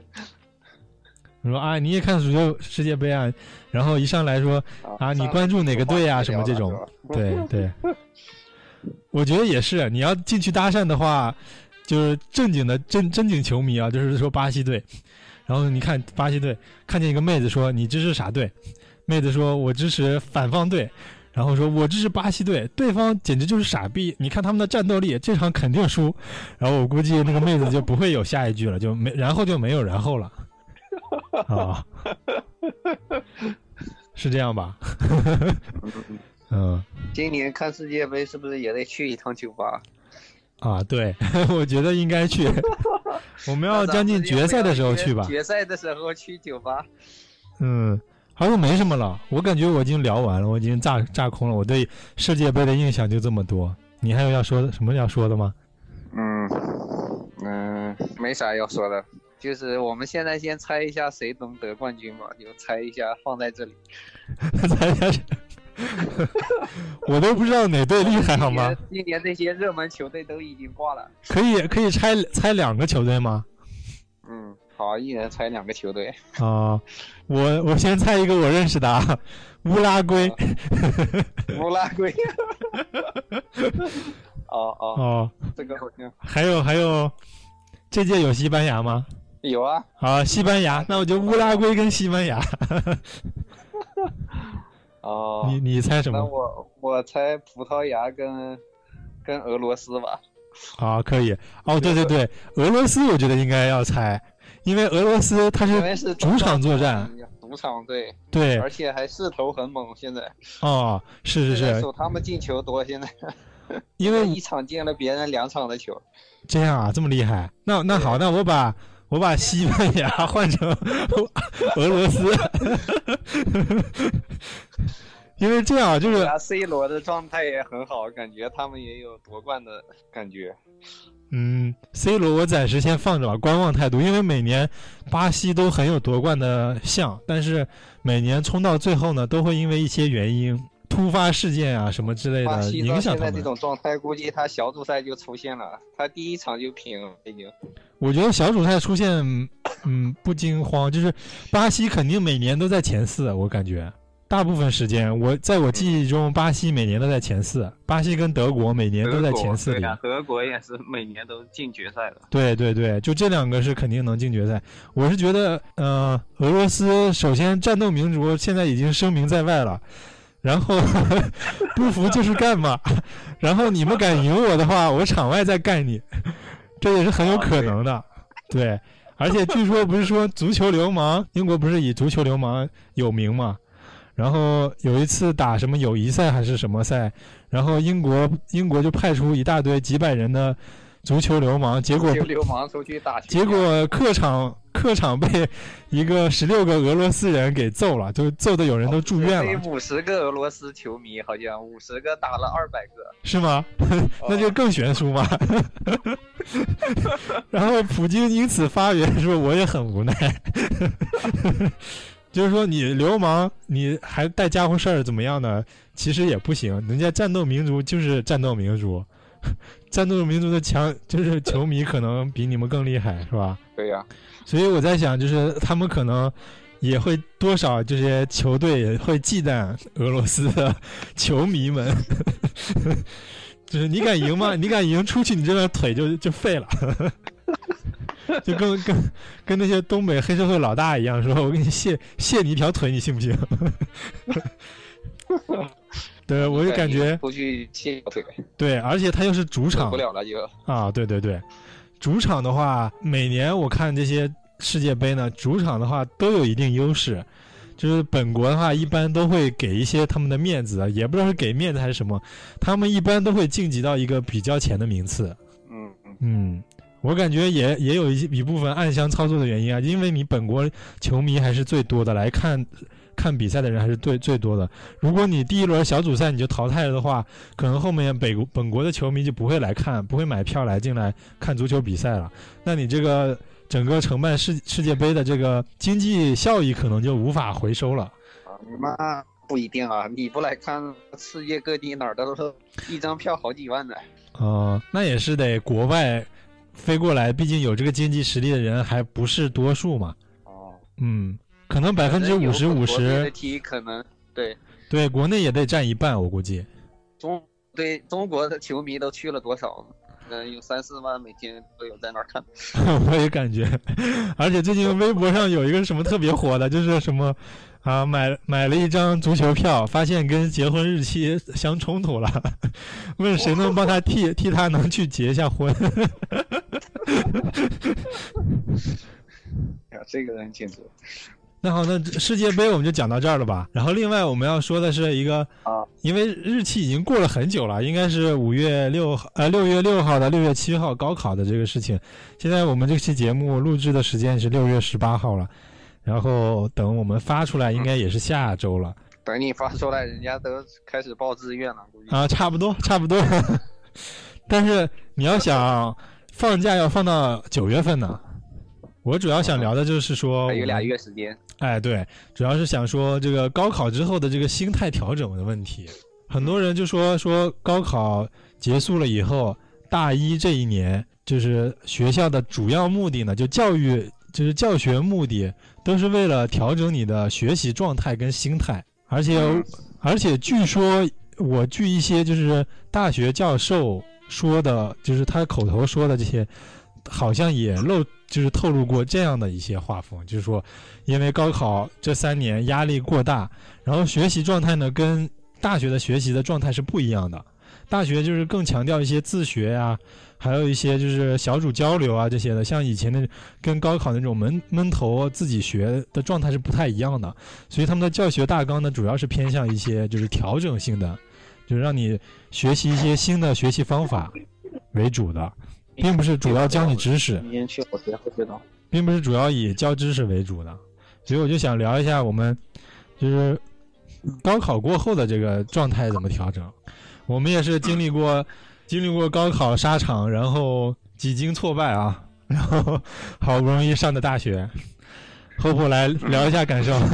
你说啊，你也看足球世界杯啊，然后一上来说啊，你关注哪个队啊，什么这种，对对。我觉得也是，你要进去搭讪的话，就是正经的正正经球迷啊，就是说巴西队，然后你看巴西队看见一个妹子说你这是啥队，妹子说我支持反方队，然然后说我支持巴西队，对方简直就是傻逼，你看他们的战斗力，这场肯定输。然后我估计那个妹子就不会有下一句了，就没，然后就没有然后了。啊，是这样吧？嗯 (laughs) 今年看世界杯是不是也得去一趟酒吧？啊，对，(laughs) 我觉得应该去。(laughs) 我们要将近决赛的时候去吧。决赛的时候去酒吧。嗯，好像没什么了。我感觉我已经聊完了，我已经炸炸空了。我对世界杯的印象就这么多。你还有要说的什么要说的吗？嗯嗯，没啥要说的，就是我们现在先猜一下谁能得冠军吧，就猜一下放在这里。(laughs) 猜一下，(laughs) 我都不知道哪队厉害好吗？今年今年这些热门球队都已经挂了。可以可以猜猜两个球队吗？嗯，好，一人猜两个球队。(laughs) 啊，我我先猜一个我认识的，啊，乌拉圭。乌拉圭。哦哦哦，这个好像还有还有，这届有西班牙吗？有啊。啊，西班牙，那我就乌拉圭跟西班牙。哦。(laughs) 你你猜什么？那我我猜葡萄牙跟跟俄罗斯吧。好，可以。哦，对对对，俄罗斯我觉得应该要猜，因为俄罗斯它是主场作战。主场对。对。而且还势头很猛，现在。哦，是是是。守他们进球多，现在。(laughs) 因为一场进了别人两场的球。这样啊，这么厉害？那那好，那我把我把西班牙 (laughs) 换成俄罗斯。(laughs) 因为这样就是 C 罗的状态也很好，感觉他们也有夺冠的感觉。嗯，C 罗我暂时先放着吧，观望态度。因为每年巴西都很有夺冠的像，但是每年冲到最后呢，都会因为一些原因、突发事件啊什么之类的影响他们。现在这种状态，估计他小组赛就出现了，他第一场就平了已经。我觉得小组赛出现，嗯，不惊慌，就是巴西肯定每年都在前四，我感觉。大部分时间，我在我记忆中，巴西每年都在前四。巴西跟德国每年都在前四里。德国也是每年都进决赛的。对对对，就这两个是肯定能进决赛。我是觉得，呃，俄罗斯首先战斗民族现在已经声名在外了，然后 (laughs) 不服就是干嘛，然后你们敢赢我的话，我场外再干你，这也是很有可能的。对，而且据说不是说足球流氓，英国不是以足球流氓有名吗？然后有一次打什么友谊赛还是什么赛，然后英国英国就派出一大堆几百人的足球流氓，结果流氓出去打，结果客场客场被一个十六个俄罗斯人给揍了，就揍的有人都住院了。五十个俄罗斯球迷好像五十个打了二百个，是吗？(laughs) 那就更悬殊嘛。(laughs) 然后普京因此发言说：“我也很无奈。”就是说，你流氓，你还带家伙事儿怎么样呢？其实也不行，人家战斗民族就是战斗民族，(laughs) 战斗民族的强就是球迷可能比你们更厉害，是吧？对呀。所以我在想，就是他们可能也会多少这些球队也会忌惮俄罗斯的 (laughs) 球迷们，(laughs) 就是你敢赢吗？你敢赢，出去你这边腿就就废了。(laughs) 就跟跟跟那些东北黑社会老大一样，说我给你卸卸你一条腿，你信不信？(laughs) 对，我就感觉出去卸腿。对，而且他又是主场，不了了就啊，对对对，主场的话，每年我看这些世界杯呢，主场的话都有一定优势，就是本国的话一般都会给一些他们的面子，也不知道是给面子还是什么，他们一般都会晋级到一个比较前的名次。嗯嗯。我感觉也也有一一部分暗箱操作的原因啊，因为你本国球迷还是最多的，来看看比赛的人还是最最多的。如果你第一轮小组赛你就淘汰了的话，可能后面北国本国的球迷就不会来看，不会买票来进来看足球比赛了。那你这个整个承办世世界杯的这个经济效益可能就无法回收了。啊，那不一定啊，你不来看，世界各地哪儿都是一张票好几万的。啊，那也是得国外。飞过来，毕竟有这个经济实力的人还不是多数嘛。哦，嗯，可能百分之五十五十。踢可能对对，国内也得占一半，我估计。中对中国的球迷都去了多少？嗯，有三四万每天都有在那儿看。(laughs) 我也感觉，而且最近微博上有一个什么特别火的，就是什么啊，买买了一张足球票，发现跟结婚日期相冲突了，(laughs) 问谁能帮他替 (laughs) 替他能去结一下婚。(laughs) 呀，这个人简直那好，那世界杯我们就讲到这儿了吧。然后另外我们要说的是一个啊，因为日期已经过了很久了，应该是五月六号呃六月六号到六月七号高考的这个事情。现在我们这期节目录制的时间是六月十八号了，然后等我们发出来应该也是下周了等你发出来，人家都开始报志愿了，估计。啊，差不多差不多。但是你要想放假要放到九月份呢，我主要想聊的就是说还有俩月时间。哎，对，主要是想说这个高考之后的这个心态调整的问题。很多人就说说高考结束了以后，大一这一年就是学校的主要目的呢，就教育就是教学目的，都是为了调整你的学习状态跟心态。而且嗯而且据说，我据一些就是大学教授说的，就是他口头说的这些，好像也露就是透露过这样的一些画风，就是说，因为高考这三年压力过大，然后学习状态呢跟大学的学习的状态是不一样的。大学就是更强调一些自学呀、还有一些就是小组交流啊这些的，像以前的跟高考那种闷闷头自己学的状态是不太一样的。所以他们的教学大纲呢，主要是偏向一些就是调整性的，就是让你学习一些新的学习方法为主的，并不是主要教你知识。并不是主要以教知识为主的，所以我就想聊一下我们就是高考过后的这个状态怎么调整。我们也是经历过经历过高考沙场，然后几经挫败啊，(laughs) 然后好不容易上的大学。后后来聊一下感受。(laughs)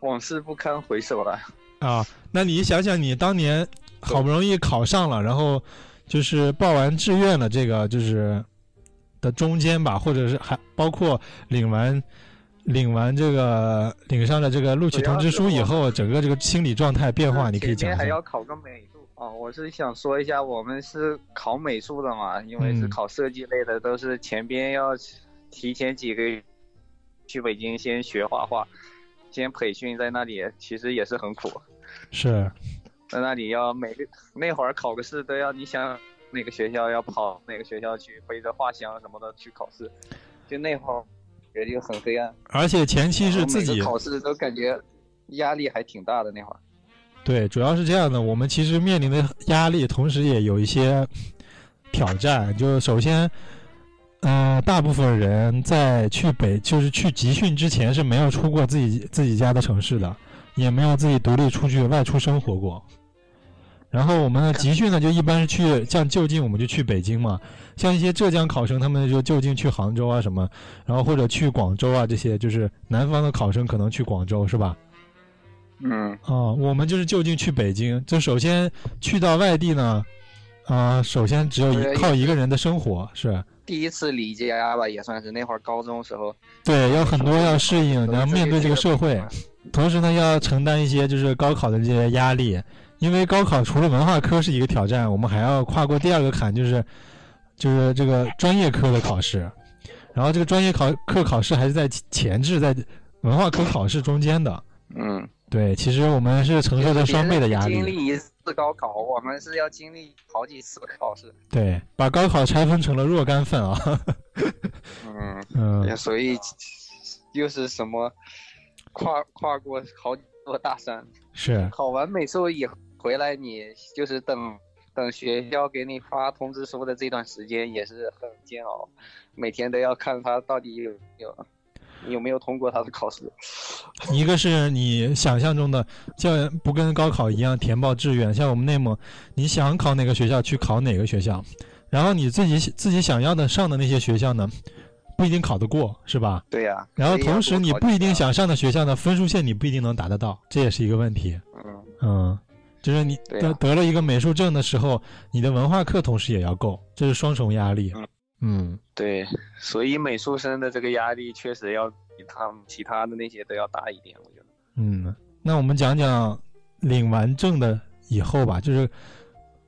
往事不堪回首了。啊，那你想想，你当年好不容易考上了，然后就是报完志愿了，这个就是的中间吧，或者是还包括领完领完这个领上了这个录取通知书以后，整个这个心理状态变化，你可以讲一下。前面还要。考个美术啊、我是想说一下，我们是考美术的嘛，因为是嗯。考设计类的，都是前边要提前几个月去北京先学画画，先培训在那里，其实也是很苦，是，在那里要每个那会儿考个试都要你想哪个学校要跑哪个学校去，背着画箱什么的去考试，就那会儿觉得就很黑暗。而且前期是自己考试都感觉压力还挺大的那会儿。对，主要是这样的，我们其实面临的压力，同时也有一些挑战。就首先，呃，大部分人在去北，就是去集训之前是没有出过自己自己家的城市的，也没有自己独立出去外出生活过。然后我们的集训呢，就一般是去像就近我们就去北京嘛，像一些浙江考生，他们就就近去杭州啊什么，然后或者去广州啊这些，就是南方的考生可能去广州是吧？嗯，哦，我们就是就近去北京，就首先去到外地呢，啊、首先只有一靠一个人的生活是，第一次离家吧，也算是那会儿高中时候。对，有很多要适应，然后面对这个社会，同时呢要承担一些就是高考的这些压力，因为高考除了文化科是一个挑战，我们还要跨过第二个坎，就是就是这个专业科的考试，然后这个专业考课考试还是在前置在文化科考试中间的，嗯，对，其实我们是承受着双倍的压力。经历一次高考，我们是要经历好几次考试。对，把高考拆分成了若干份啊。嗯，(laughs) 嗯，所以又是什么跨跨过好几座大山。是，考完美术以后回来，你就是等等学校给你发通知书的这段时间也是很煎熬，每天都要看他到底有有有没有通过他的考试。(laughs) 一个是你想象中的校园不跟高考一样填报志愿，像我们内蒙，你想考哪个学校去考哪个学校，然后你自己自己想要的上的那些学校呢，不一定考得过，是吧？对呀、然后同时你不一定想上的学校呢，分数线你不一定能达得到，这也是一个问题。嗯。嗯，就是你得、啊得了一个美术证的时候，你的文化课同时也要够，这是双重压力。嗯嗯，对，所以美术生的这个压力确实要比他们其他的那些都要大一点，我觉得。嗯，那我们讲讲领完证的以后吧，就是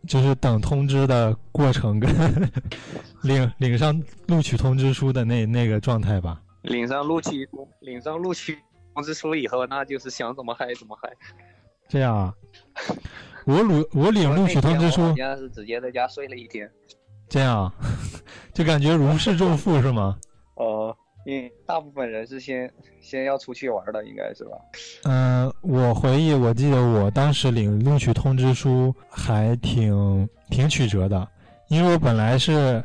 就是等通知的过程跟 (laughs) 领领上录取通知书的那那个状态吧。领上录取领上录取通知书以后，那就是想怎么嗨怎么嗨。这样啊，我录我领录取通知书我好，像是直接在家睡了一天。这样啊，(laughs) 就感觉如释重负是吗？哦、因为大部分人是先先要出去玩的，应该是吧？嗯、我回忆，我记得我当时领录取通知书还挺挺曲折的，因为我本来是，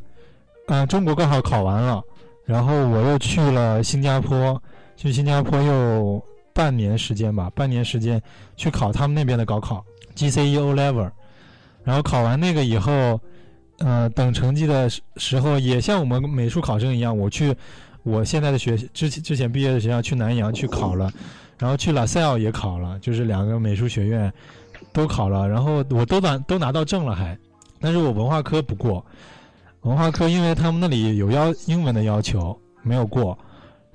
嗯、中国高考考完了，然后我又去了新加坡，去新加坡又半年时间吧，半年时间去考他们那边的高考 GCE O Level，然后考完那个以后，呃，等成绩的时候也像我们美术考生一样，我去我现在的学之前之前毕业的学校去南洋去考了，然后去拉塞尔也考了，就是两个美术学院都考了，然后我都拿都拿到证了还，但是我文化科不过，文化科因为他们那里有要英文的要求没有过，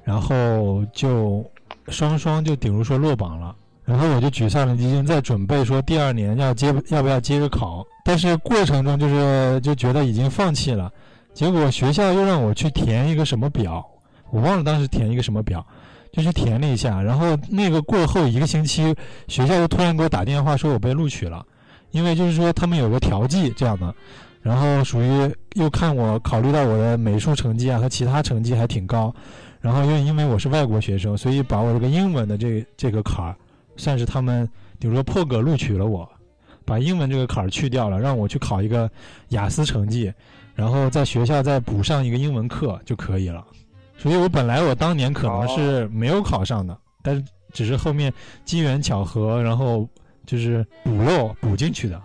然后就双双就顶如说落榜了。然后我就沮丧了，已经在准备说第二年要接要不要接着考，但是过程中就是就觉得已经放弃了，结果学校又让我去填一个什么表，我忘了当时填一个什么表，就去填了一下，然后那个过后一个星期，学校又突然给我打电话说我被录取了，因为就是说他们有个调剂这样的，然后属于又看我考虑到我的美术成绩啊和其他成绩还挺高，然后又因为我是外国学生，所以把我这个英文的这这个坎儿，算是他们比如说破格录取了我，把英文这个坎儿去掉了，让我去考一个雅思成绩，然后在学校再补上一个英文课就可以了。所以我本来我当年可能是没有考上的，但是只是后面机缘巧合，然后就是补漏补进去的，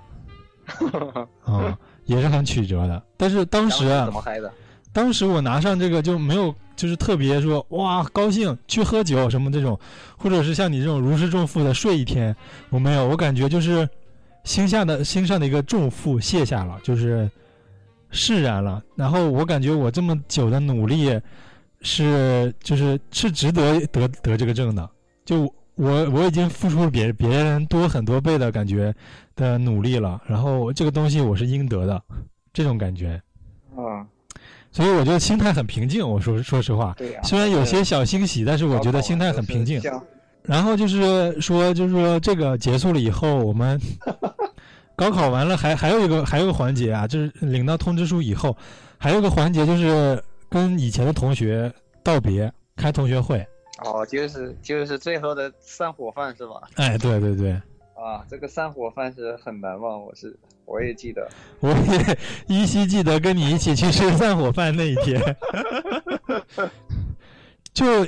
(laughs) 啊、也是很曲折的。但是当时啊怎，么嗨的？当时我拿上这个就没有，就是特别说哇高兴去喝酒什么这种，或者是像你这种如释重负的睡一天，我没有，我感觉就是心下的心上的一个重负卸下了，就是释然了。然后我感觉我这么久的努力是就是是值得得得这个证的，就我我已经付出了别别人多很多倍的感觉的努力了，然后这个东西我是应得的，这种感觉。嗯，所以我觉得心态很平静。我说说实话，虽然有些小欣喜，但是我觉得心态很平静。然后就是说，就是说这个结束了以后，我 (laughs) 们高考完了还还有一个还有一个环节啊，就是领到通知书以后，还有一个环节就是跟以前的同学道别，开同学会。哦，就是就是最后的散伙饭是吧？哎，对对对，啊，这个散伙饭是很难忘，我是我也记得。我也依稀记得跟你一起去吃散伙饭那一天。(laughs) 就啊，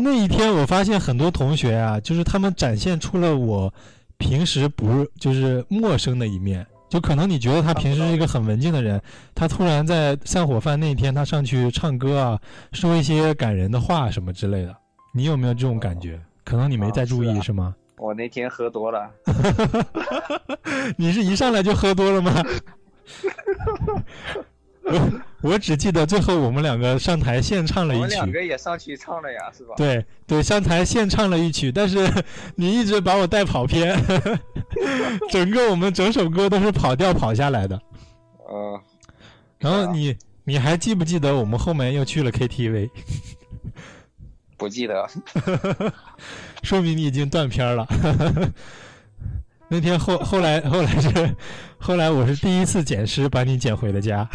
那一天，我发现很多同学啊，就是他们展现出了我平时不就是陌生的一面。就可能你觉得他平时是一个很文静的人，他突然在散伙饭那一天，他上去唱歌啊，说一些感人的话什么之类的。你有没有这种感觉？可能你没在注意、是吗？我那天喝多了，(laughs) 你是一上来就喝多了吗？我 (laughs) 我只记得最后我们两个上台献唱了一曲我们两，个也上去唱了呀，是吧？对对，上台献唱了一曲，但是 (laughs) 你一直把我带跑偏，整个我们整首歌都是跑调跑下来的。嗯，然后你你还记不记得我们后面又去了 KTV？不记得。(laughs) (laughs) 说明你已经断片了。(laughs) 那天后后来后来是后来我是第一次捡尸把你捡回了家。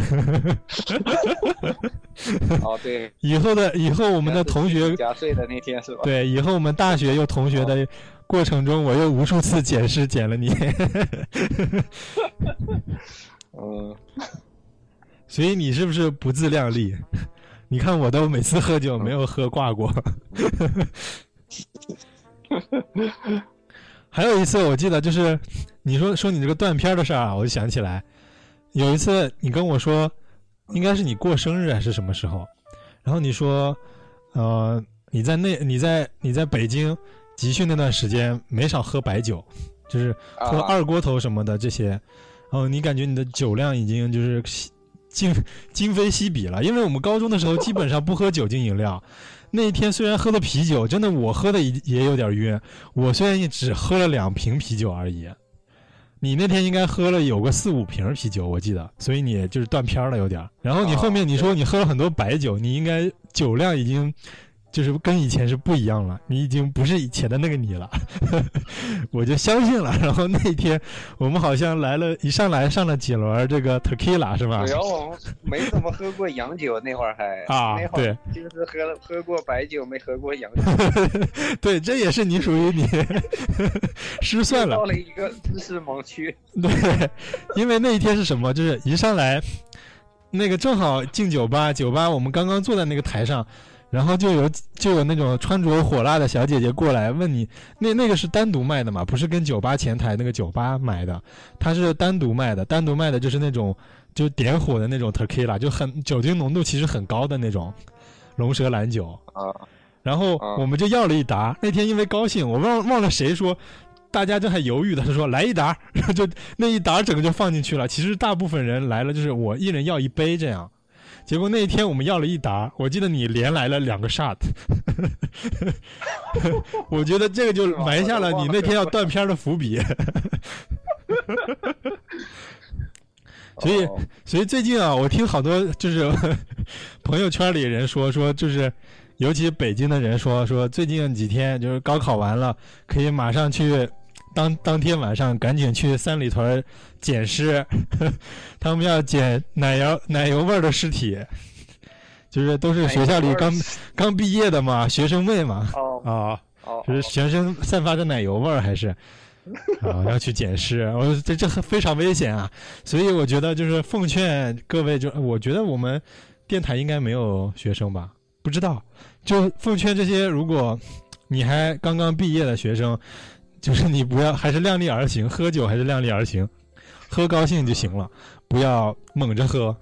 哦，对，以后的以后我们的同学加税的那天是吧？对以后我们大学又同学的过程中，我又无数次捡尸捡了你。嗯，所以你是不是不自量力？你看我都每次喝酒没有喝挂过。还有一次我记得就是你说说你这个断片的事儿啊，我就想起来，有一次你跟我说，应该是你过生日还是什么时候，然后你说，呃，你在那你在你在北京集训那段时间没少喝白酒，就是喝啊二锅头什么的这些，然后你感觉你的酒量已经就是今 (laughs) 今非昔比了，因为我们高中的时候基本上不喝酒精饮料。那一天虽然喝了啤酒，真的我喝的也也有点晕。我虽然也只喝了两瓶啤酒而已，你那天应该喝了有个四五瓶啤酒，我记得，所以你就是断片了有点。然后你后面你说你喝了很多白酒，你应该酒量已经就是跟以前是不一样了，你已经不是以前的那个你了，(laughs) 我就相信了。然后那天我们好像来了一上来上了几轮这个 tequila 是吧主？要我们没怎么喝过洋酒，那会儿还啊那会儿就是喝了喝过白酒，没喝过洋酒，(laughs) 对，这也是你属于你 (laughs) 失算了到。了一个知识盲区。对，因为那一天是什么？就是一上来，那个正好进酒吧，酒吧我们刚刚坐在那个台上，然后就有就有那种穿着火辣的小姐姐过来问你，那那个是单独卖的嘛？不是跟酒吧前台那个酒吧买的，它是单独卖的，单独卖的就是那种就点火的那种 tequila，就很酒精浓度其实很高的那种龙舌兰酒。啊，然后啊我们就要了一打。那天因为高兴，我忘忘了谁说，大家正还犹豫的，他说来一打，然 (laughs) 后就那一打整个就放进去了。其实大部分人来了就是我一人要一杯这样。结果那一天我们要了一打，我记得你连来了两个 shot，(laughs) 我觉得这个就埋下了你那天要断片的伏笔。(laughs) 所以哦所以最近啊，我听好多就是朋友圈里人说说，就是尤其北京的人说说，最近几天就是高考完了，可以马上去当当天晚上赶紧去三里屯捡尸，(laughs) 他们要捡奶油奶油味儿的尸体，就是都是学校里刚刚毕业的嘛，学生妹嘛。哦。啊。哦，就是全身散发着奶油味儿，还是。(laughs) 啊要去捡尸，我这这很非常危险啊！所以我觉得就是奉劝各位，就我觉得我们电台应该没有学生吧？不知道，就奉劝这些，如果你还刚刚毕业的学生，就是你不要还是量力而行，喝酒还是量力而行，喝高兴就行了，不要猛着喝。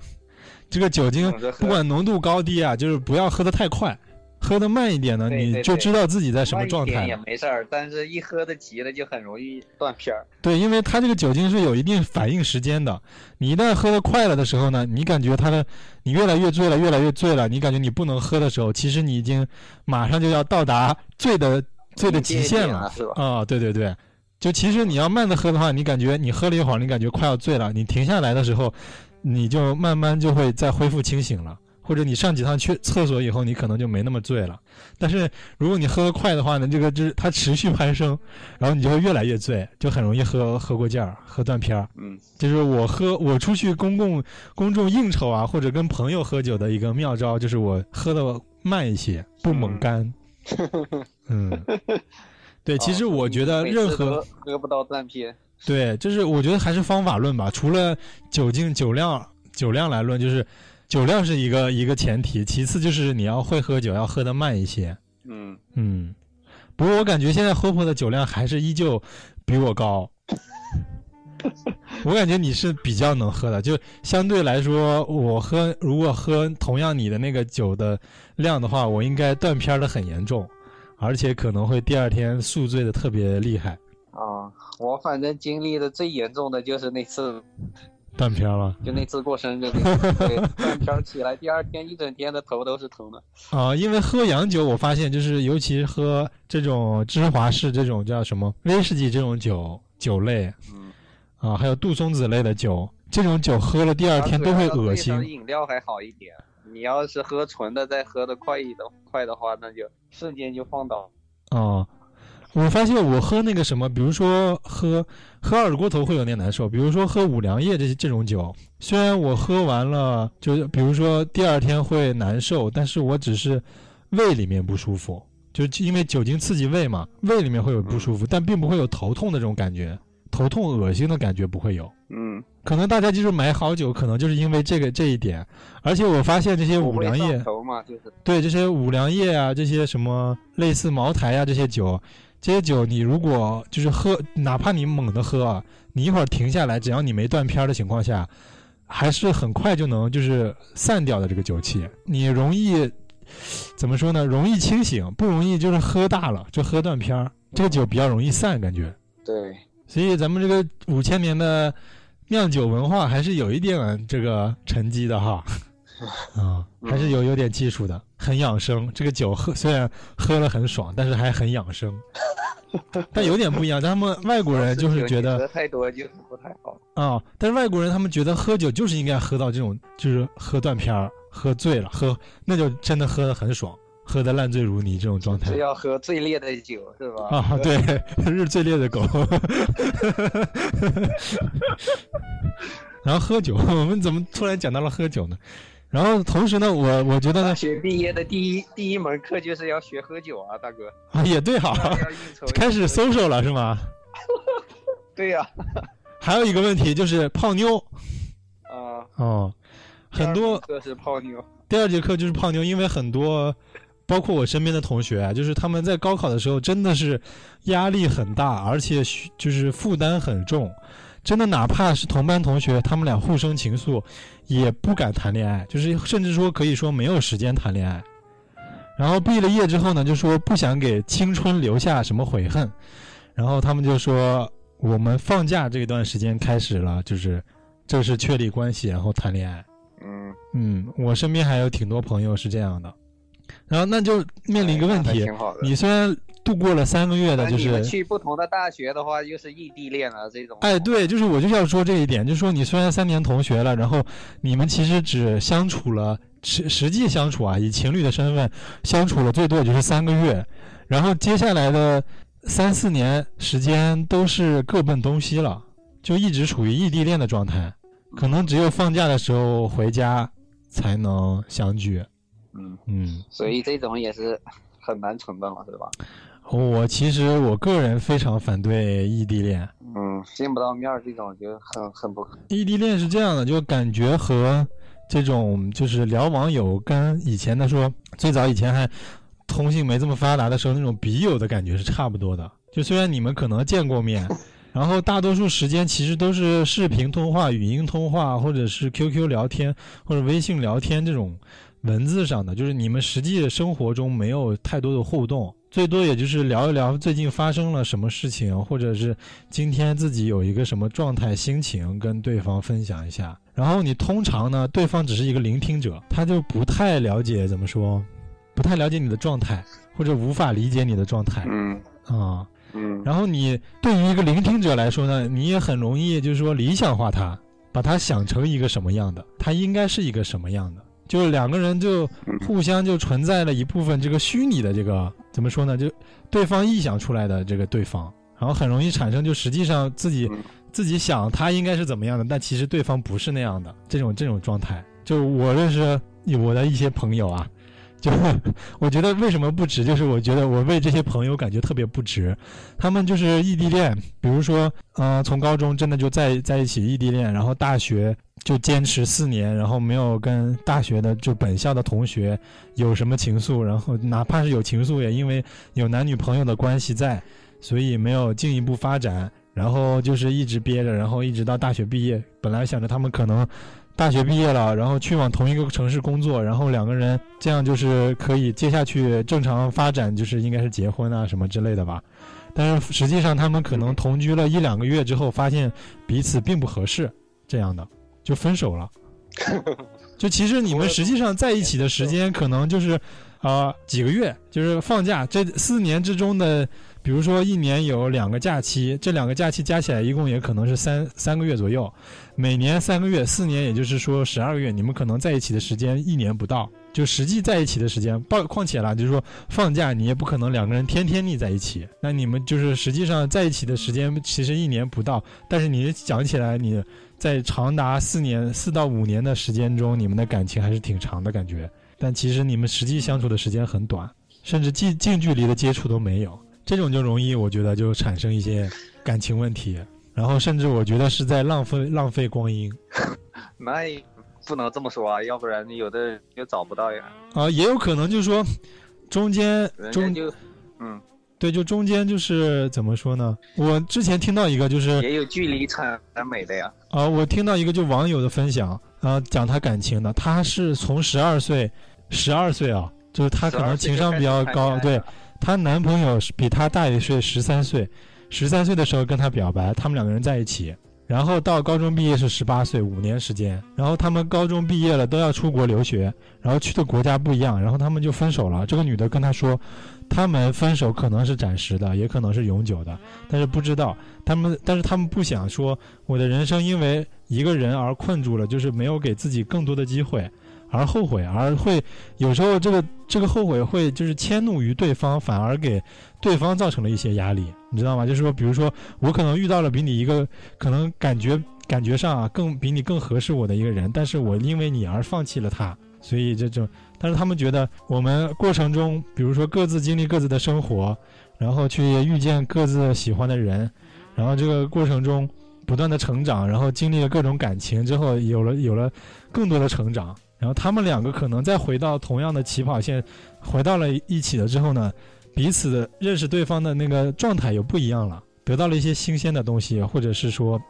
这个酒精不管浓度高低啊，就是不要喝得太快，喝得慢一点呢，你对对对就知道自己在什么状态也。没事儿，但是一喝的急了就很容易断片儿。对，因为它这个酒精是有一定反应时间的。你一旦喝得快了的时候呢，你感觉它的你越来越醉了，越来越醉了，你感觉你不能喝的时候，其实你已经马上就要到达醉的醉的极限了啊、对对对，就其实你要慢的喝的话，你感觉你喝了一会儿，你感觉快要醉了，你停下来的时候，你就慢慢就会再恢复清醒了。或者你上几趟去厕所以后，你可能就没那么醉了。但是如果你喝得快的话呢，这个就是它持续攀升，然后你就会越来越醉，就很容易喝喝过劲儿，喝断片儿。嗯，就是我喝我出去公共公众应酬啊，或者跟朋友喝酒的一个妙招，就是我喝的慢一些，不猛干。嗯，(laughs) 对，(laughs) 其实哦我觉得任何 (laughs) 都喝不到断片。对，就是我觉得还是方法论吧。除了酒精酒量酒量来论，就是酒量是一个一个前提，其次就是你要会喝酒，要喝的慢一些。嗯，嗯，不过我感觉现在 Hope 的酒量还是依旧比我高。(laughs) 我感觉你是比较能喝的，就相对来说，我喝如果喝同样你的那个酒的量的话，我应该断片的很严重，而且可能会第二天宿醉的特别厉害，啊，我反正经历的最严重的就是那次，断片了。就那次过生日那次，(laughs) 对，断片儿起来，第二天一整天的头都是疼的。啊、因为喝洋酒，我发现就是，尤其喝这种芝华士这种叫什么威士忌这种酒酒类嗯，啊，还有杜松子类的酒，这种酒喝了第二天都会恶心饮料还好一点，你要是喝纯的，再喝的快一的快的话，那就瞬间就放倒。哦。我发现我喝那个什么，比如说喝喝二锅头会有点难受，比如说喝五粮液这这种酒，虽然我喝完了，就是比如说第二天会难受，但是我只是胃里面不舒服，就是因为酒精刺激胃嘛，胃里面会有不舒服，但并不会有头痛的这种感觉，头痛恶心的感觉不会有。嗯，可能大家就是买好酒，可能就是因为这个这一点，而且我发现这些五粮液，对这些五粮液啊，这些什么类似茅台啊这些酒，这些酒你如果就是喝，哪怕你猛的喝啊，你一会儿停下来，只要你没断片儿的情况下，还是很快就能就是散掉的这个酒气，你容易怎么说呢？容易清醒，不容易就是喝大了就喝断片儿。这个酒比较容易散，感觉。对，所以咱们这个五千年的酿酒文化还是有一点这个沉积的哈。(laughs) 啊，还是有有点技术的，很养生。这个酒喝虽然喝了很爽，但是还很养生。(laughs) 但有点不一样，他们外国人就是觉得喝太多就是不太好。啊、但是外国人他们觉得喝酒就是应该喝到这种，就是喝断片儿、喝醉了，喝那就真的喝的很爽，喝得烂醉如泥这种状态是要喝最烈的酒是吧？啊，对，是最烈的狗。然后喝酒，我们怎么突然讲到了喝酒呢？然后同时呢，我我觉得呢大，学毕业的第一第一门课就是要学喝酒啊，大哥。啊也对哈。开始 social 了是吗？对呀、还有一个问题就是泡妞啊，哦，很多这是泡妞。第二节课就是泡妞，因为很多，包括我身边的同学啊，就是他们在高考的时候真的是压力很大，而且就是负担很重，真的哪怕是同班同学，他们俩互生情愫，也不敢谈恋爱，就是甚至说可以说没有时间谈恋爱。然后毕了业之后呢，就说不想给青春留下什么悔恨，然后他们就说我们放假这段时间开始了，就是正式确立关系，然后谈恋爱。嗯，嗯，我身边还有挺多朋友是这样的，然后那就面临一个问题。你虽然度过了三个月的，就是，去不同的大学的话，又是异地恋啊，这种。哎，对，就是我就要说这一点，就是说你虽然三年同学了，然后你们其实只相处了实实际相处啊，以情侣的身份相处了最多也就是三个月，然后接下来的三四年时间都是各奔东西了，就一直处于异地恋的状态，可能只有放假的时候回家才能相聚。嗯，嗯，所以这种也是很难成的嘛，对吧？我其实我个人非常反对异地恋。嗯，见不到面儿这种就很很不可。异地恋是这样的，就感觉和这种就是聊网友跟以前的说最早以前还通信没这么发达的时候那种笔友的感觉是差不多的。就虽然你们可能见过面，(laughs) 然后大多数时间其实都是视频通话、语音通话，或者是 QQ 聊天或者微信聊天这种文字上的，就是你们实际生活中没有太多的互动，最多也就是聊一聊最近发生了什么事情，或者是今天自己有一个什么状态、心情跟对方分享一下。然后你通常呢，对方只是一个聆听者，他就不太了解怎么说，不太了解你的状态，或者无法理解你的状态嗯啊。嗯，然后你对于一个聆听者来说呢，你也很容易就是说理想化他，把他想成一个什么样的，他应该是一个什么样的，就是两个人就互相就存在了一部分这个虚拟的这个怎么说呢，就对方臆想出来的这个对方，然后很容易产生就实际上自己嗯自己想他应该是怎么样的，但其实对方不是那样的这种这种状态。就我认识我的一些朋友啊，就我觉得为什么不值，就是我觉得我为这些朋友感觉特别不值。他们就是异地恋，比如说，呃，从高中真的就在在一起异地恋，然后大学就坚持四年，然后没有跟大学的就本校的同学有什么情愫，然后哪怕是有情愫，也因为有男女朋友的关系在，所以没有进一步发展，然后就是一直憋着，然后一直到大学毕业，本来想着他们可能。大学毕业了，然后去往同一个城市工作，然后两个人这样就是可以接下去正常发展，就是应该是结婚啊什么之类的吧。但是实际上他们可能同居了一两个月之后，发现彼此并不合适，这样的就分手了。(laughs) 就其实你们实际上在一起的时间可能就是，啊、几个月，就是放假这四年之中的，比如说一年有两个假期，这两个假期加起来一共也可能是三三个月左右，每年三个月，四年也就是说十二个月，你们可能在一起的时间一年不到，就实际在一起的时间，包况且啦，就是说放假你也不可能两个人天天腻在一起，那你们就是实际上在一起的时间其实一年不到，但是你讲起来，你在长达四年四到五年的时间中，你们的感情还是挺长的感觉，但其实你们实际相处的时间很短，甚至近近距离的接触都没有，这种就容易我觉得就产生一些感情问题。然后甚至我觉得是在浪费浪费光阴 (laughs) 那也不能这么说啊，要不然有的人就找不到呀。啊、也有可能就是说中间中人家就，嗯，对，就中间就是怎么说呢？我之前听到一个就是也有距离产美的呀。啊、我听到一个就网友的分享啊、讲他感情的，他是从十二岁，十二岁啊，就是他可能情商比较高，对她男朋友是比她大一岁，十三岁，十三岁的时候跟她表白，他们两个人在一起，然后到高中毕业是十八岁，五年时间。然后他们高中毕业了都要出国留学，然后去的国家不一样，然后他们就分手了。这个女的跟他说，他们分手可能是暂时的，也可能是永久的，但是不知道。他们，但是他们不想说我的人生因为一个人而困住了，就是没有给自己更多的机会。而后悔，而会有时候这个这个后悔会就是迁怒于对方，反而给对方造成了一些压力，你知道吗？就是说，比如说我可能遇到了比你一个可能感觉感觉上啊更比你更合适我的一个人，但是我因为你而放弃了他，所以这种，但是他们觉得我们过程中，比如说各自经历各自的生活，然后去遇见各自喜欢的人，然后这个过程中不断的成长，然后经历了各种感情之后，有了有了更多的成长。然后他们两个可能再回到同样的起跑线，回到了一起了之后呢，彼此的认识对方的那个状态又不一样了，得到了一些新鲜的东西，或者是说，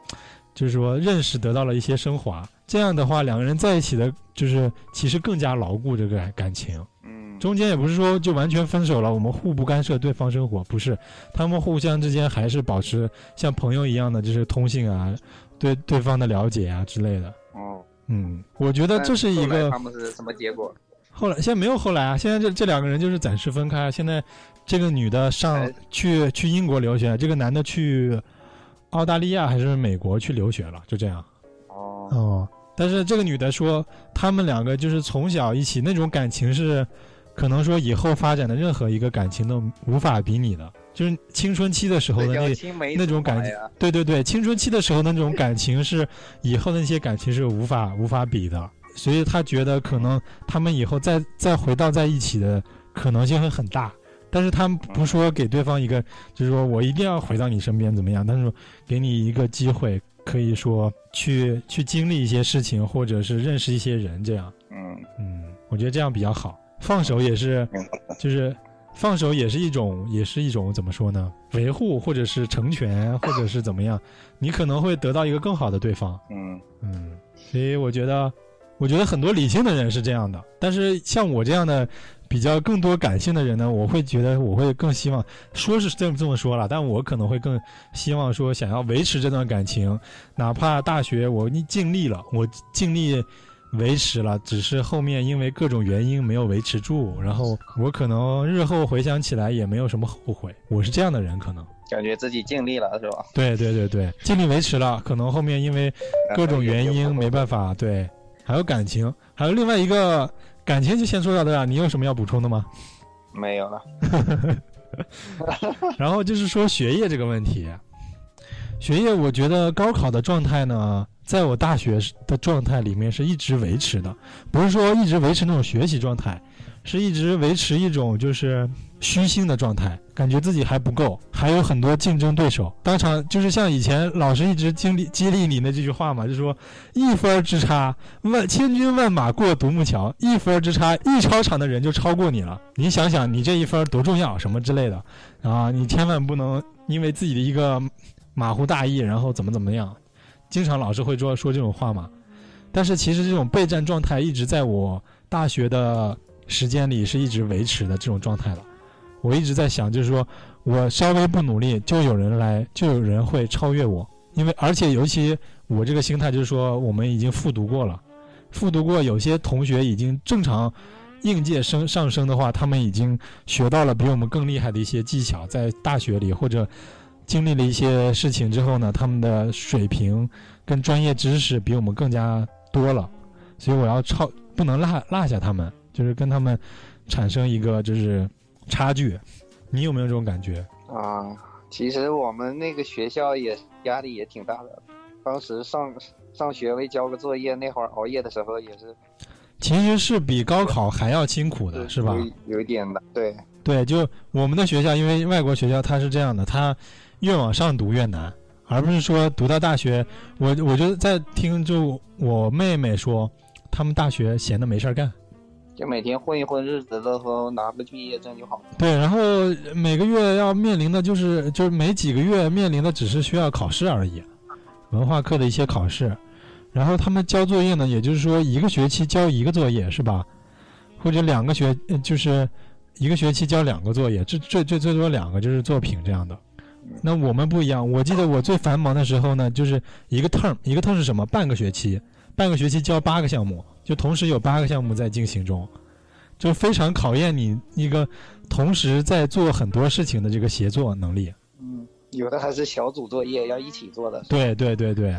就是说认识得到了一些升华。这样的话，两个人在一起的，就是其实更加牢固这个感情。嗯，中间也不是说就完全分手了，我们互不干涉对方生活，不是，他们互相之间还是保持像朋友一样的，就是通信啊，对对方的了解啊之类的。哦，嗯，我觉得这是一个他们是什么结果？后来现在没有后来啊，现在这这两个人就是暂时分开。现在这个女的上哎去去英国留学，这个男的去澳大利亚还是美国去留学了，就这样。哦，哦，但是这个女的说，他们两个就是从小一起那种感情是，可能说以后发展的任何一个感情都无法比拟的，就是青春期的时候的那那种感情。对对对，青春期的时候的那种感情是以后的那些感情是无法无法比的，所以他觉得可能他们以后再再回到在一起的可能性会很大，但是他们不说给对方一个，就是说我一定要回到你身边怎么样，但是给你一个机会，可以说去去经历一些事情，或者是认识一些人，这样，嗯，嗯，我觉得这样比较好。放手也是，就是放手也是一种，也是一种怎么说呢？维护或者是成全，或者是怎么样，(laughs) 你可能会得到一个更好的对方。嗯，嗯，所以我觉得，我觉得很多理性的人是这样的，但是像我这样的比较更多感性的人呢，我会觉得我会更希望说是这么这么说了，但我可能会更希望说想要维持这段感情，哪怕大学我你尽力了，我尽力。维持了，只是后面因为各种原因没有维持住，然后我可能日后回想起来也没有什么后悔。我是这样的人，可能感觉自己尽力了是吧？对对对对，尽力维持了，可能后面因为各种原因没办法，对，还有感情，还有另外一个感情就先说到这儿，你有什么要补充的吗？没有了。(laughs) 然后就是说学业这个问题，学业我觉得高考的状态呢，在我大学的状态里面是一直维持的，不是说一直维持那种学习状态，是一直维持一种就是虚心的状态，感觉自己还不够，还有很多竞争对手。当场就是像以前老师一直激励激励你的这句话嘛，就是说一分之差，万千军万马过独木桥，一分之差，一操场的人就超过你了。你想想，你这一分多重要，什么之类的啊，你千万不能因为自己的一个马虎大意，然后怎么怎么样。经常老师会说说这种话嘛，但是其实这种备战状态一直在我大学的时间里是一直维持的这种状态了。我一直在想，就是说我稍微不努力，就有人来，就有人会超越我。因为而且尤其我这个心态就是说，我们已经复读过了，复读过，有些同学已经正常应届生上升的话，他们已经学到了比我们更厉害的一些技巧，在大学里或者经历了一些事情之后呢，他们的水平跟专业知识比我们更加多了，所以我要超不能落落下他们，就是跟他们产生一个就是差距。你有没有这种感觉？啊，其实我们那个学校也压力也挺大的，当时上上学为交个作业，那会儿熬夜的时候也是，其实是比高考还要辛苦的，是吧？有有一点的，对，对，就我们的学校，因为外国学校它是这样的，它越往上读越难，而不是说读到大学。我我就在听，就我妹妹说，他们大学闲的没事儿干。就每天混一混日子，到时候拿个毕业证就好了。对，然后每个月要面临的就是，就是每几个月面临的只是需要考试而已，文化课的一些考试。然后他们交作业呢，也就是说一个学期交一个作业是吧？或者两个学，呃就是一个学期交两个作业，这最最最多两个就是作品这样的。那我们不一样，我记得我最繁忙的时候呢，就是一个 term，一个 term 是什么？半个学期，半个学期教八个项目，就同时有八个项目在进行中，就非常考验你一个同时在做很多事情的这个协作能力。嗯，有的还是小组作业要一起做的。对对对对，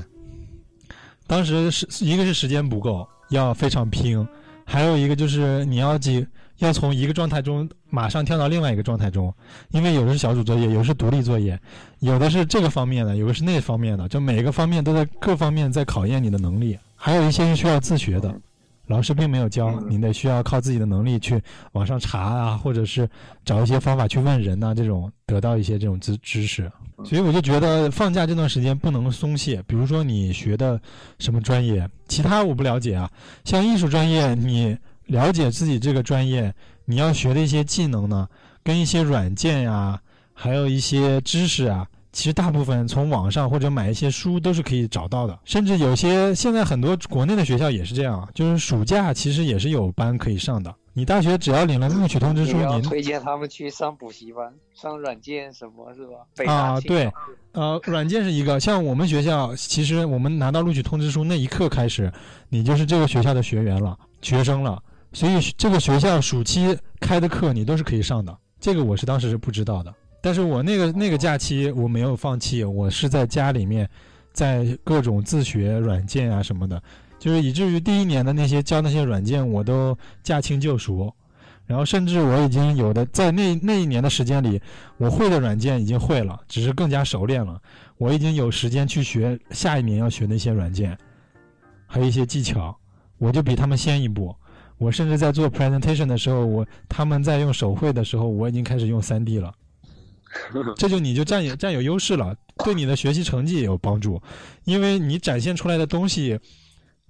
当时是一个是时间不够，要非常拼，还有一个就是你要几要从一个状态中马上跳到另外一个状态中，因为有的是小组作业，有的是独立作业，有的是这个方面的，有的是那方面的，就每个方面都在各方面在考验你的能力，还有一些是需要自学的。老师并没有教，你得需要靠自己的能力去网上查啊，或者是找一些方法去问人呐、这种得到一些这种知知识。所以我就觉得放假这段时间不能松懈。比如说你学的什么专业，其他我不了解啊。像艺术专业，你了解自己这个专业，你要学的一些技能呢，跟一些软件呀、还有一些知识啊，其实大部分从网上或者买一些书都是可以找到的。甚至有些现在很多国内的学校也是这样，啊就是暑假其实也是有班可以上的。你大学只要领了录取通知书，你推荐他们去上补习班，上软件什么是吧？北啊对呃，软件是一个，像我们学校，其实我们拿到录取通知书那一刻开始，你就是这个学校的学员了，学生了。所以这个学校暑期开的课你都是可以上的，这个我是当时是不知道的。但是我那个那个假期我没有放弃，我是在家里面，在各种自学软件啊什么的，就是以至于第一年的那些教那些软件我都驾轻就熟，然后甚至我已经有的在那那一年的时间里，我会的软件已经会了，只是更加熟练了。我已经有时间去学下一年要学那些软件，还有一些技巧，我就比他们先一步。我甚至在做 presentation 的时候，我他们在用手绘的时候，我已经开始用 3D 了。(laughs) 这就你就占有占有优势了，对你的学习成绩也有帮助，因为你展现出来的东西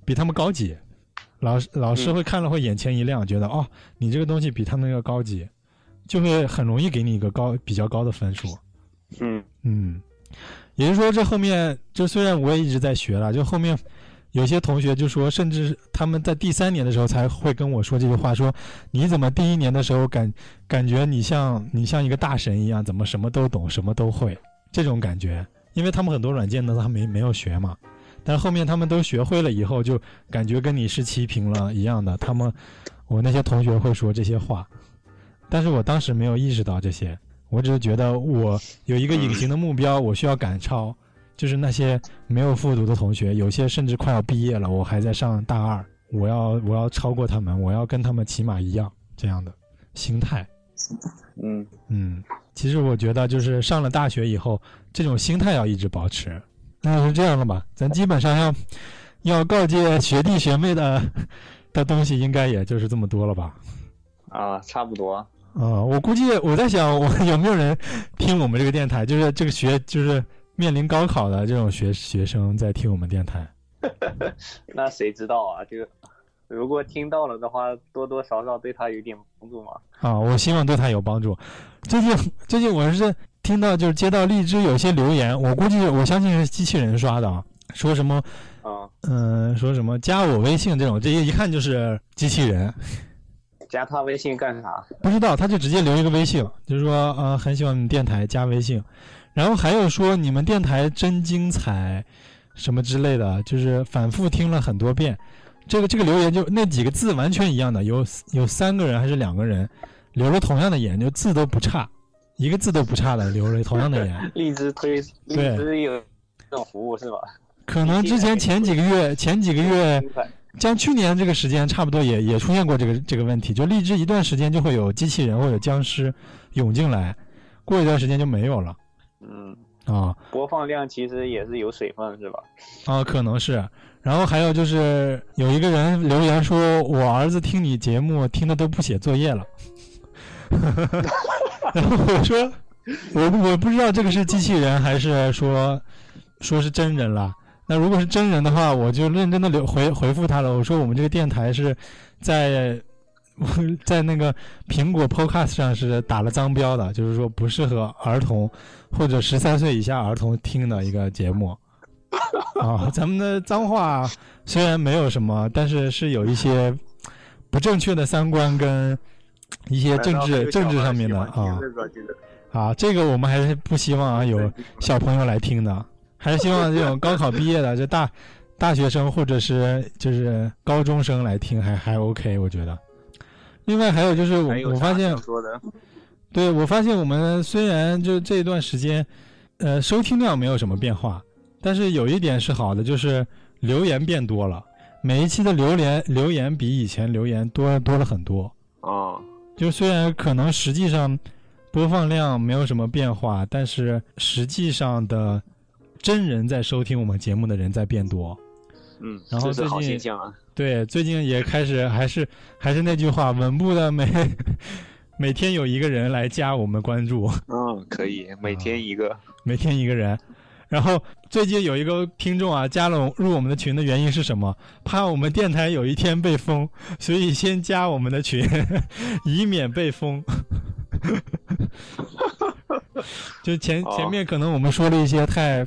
比他们高级，老师老师嗯会看了会眼前一亮，觉得哦，你这个东西比他们要高级，就会很容易给你一个高比较高的分数。嗯嗯，也就是说，这后面就虽然我也一直在学了，就后面有些同学就说，甚至他们在第三年的时候才会跟我说这句话，说你怎么第一年的时候感感觉你像你像一个大神一样，怎么什么都懂，什么都会这种感觉，因为他们很多软件呢，他没没有学嘛。但后面他们都学会了以后，就感觉跟你是齐平了一样的。他们，我那些同学会说这些话，但是我当时没有意识到这些，我只是觉得我有一个隐形的目标，我需要赶超，就是那些没有复读的同学，有些甚至快要毕业了，我还在上大二，我要我要超过他们，我要跟他们起码一样这样的心态。嗯嗯，其实我觉得就是上了大学以后，这种心态要一直保持。那就是这样了吧？咱基本上要要告诫学弟学妹的的东西，应该也就是这么多了吧？啊，差不多。啊、我估计我在想，我 (laughs) 有没有人听我们这个电台？就是这个学，就是面临高考的这种学学生在听我们电台。(laughs) 那谁知道啊？就如果听到了的话，多多少少对他有点帮助嘛。啊，我希望对他有帮助。最近最近我是听到就是接到荔枝有些留言，我估计我相信是机器人刷的，啊，说什么啊、嗯、说什么加我微信这种，这一一看就是机器人。加他微信干啥？不知道，他就直接留一个微信，就是说呃很喜欢你们电台，加微信。然后还有说你们电台真精彩，什么之类的，就是反复听了很多遍。这个这个留言就那几个字完全一样的，有有三个人还是两个人留了同样的言，就字都不差，一个字都不差的留了同样的言。(laughs) 荔枝推荔枝有这种服务是吧？可能之前前几个月 (laughs) 前几个月像去年这个时间差不多也也出现过这个这个问题，就荔枝一段时间就会有机器人或者僵尸涌进来，过一段时间就没有了嗯，啊播放量其实也是有水分是吧？啊，可能是。然后还有就是有一个人留言说，我儿子听你节目听的都不写作业了，(laughs) 然后我说我我不知道这个是机器人还是说说是真人了。那如果是真人的话，我就认真的留回回复他了。我说我们这个电台是在 (laughs) 在那个苹果 Podcast 上是打了脏标的，就是说不适合儿童或者十三岁以下儿童听的一个节目。啊，咱们的脏话虽然没有什么，但是是有一些不正确的三观跟一些政治政治上面的啊。啊，这个我们还是不希望啊有小朋友来听的，还是希望这种高考毕业的这大大学生或者是就是高中生来听，还还 OK，我觉得。另外还有就是我发现，说的，对我发现我们虽然就这一段时间，呃，收听量没有什么变化，但是有一点是好的，就是留言变多了。每一期的留言留言比以前留言多多了很多。啊，就虽然可能实际上播放量没有什么变化，但是实际上的真人在收听我们节目的人在变多。嗯，然后这是好最近现象啊。对，最近也开始还是还是那句话，稳步的每每天有一个人来加我们关注，(laughs) 嗯，可以，每天一个。每天一个人。然后最近有一个听众啊，加了入我们的群的原因是什么？怕我们电台有一天被封，所以先加我们的群，(laughs) 以免被封。(laughs) 就前哦前面可能我们说了一些太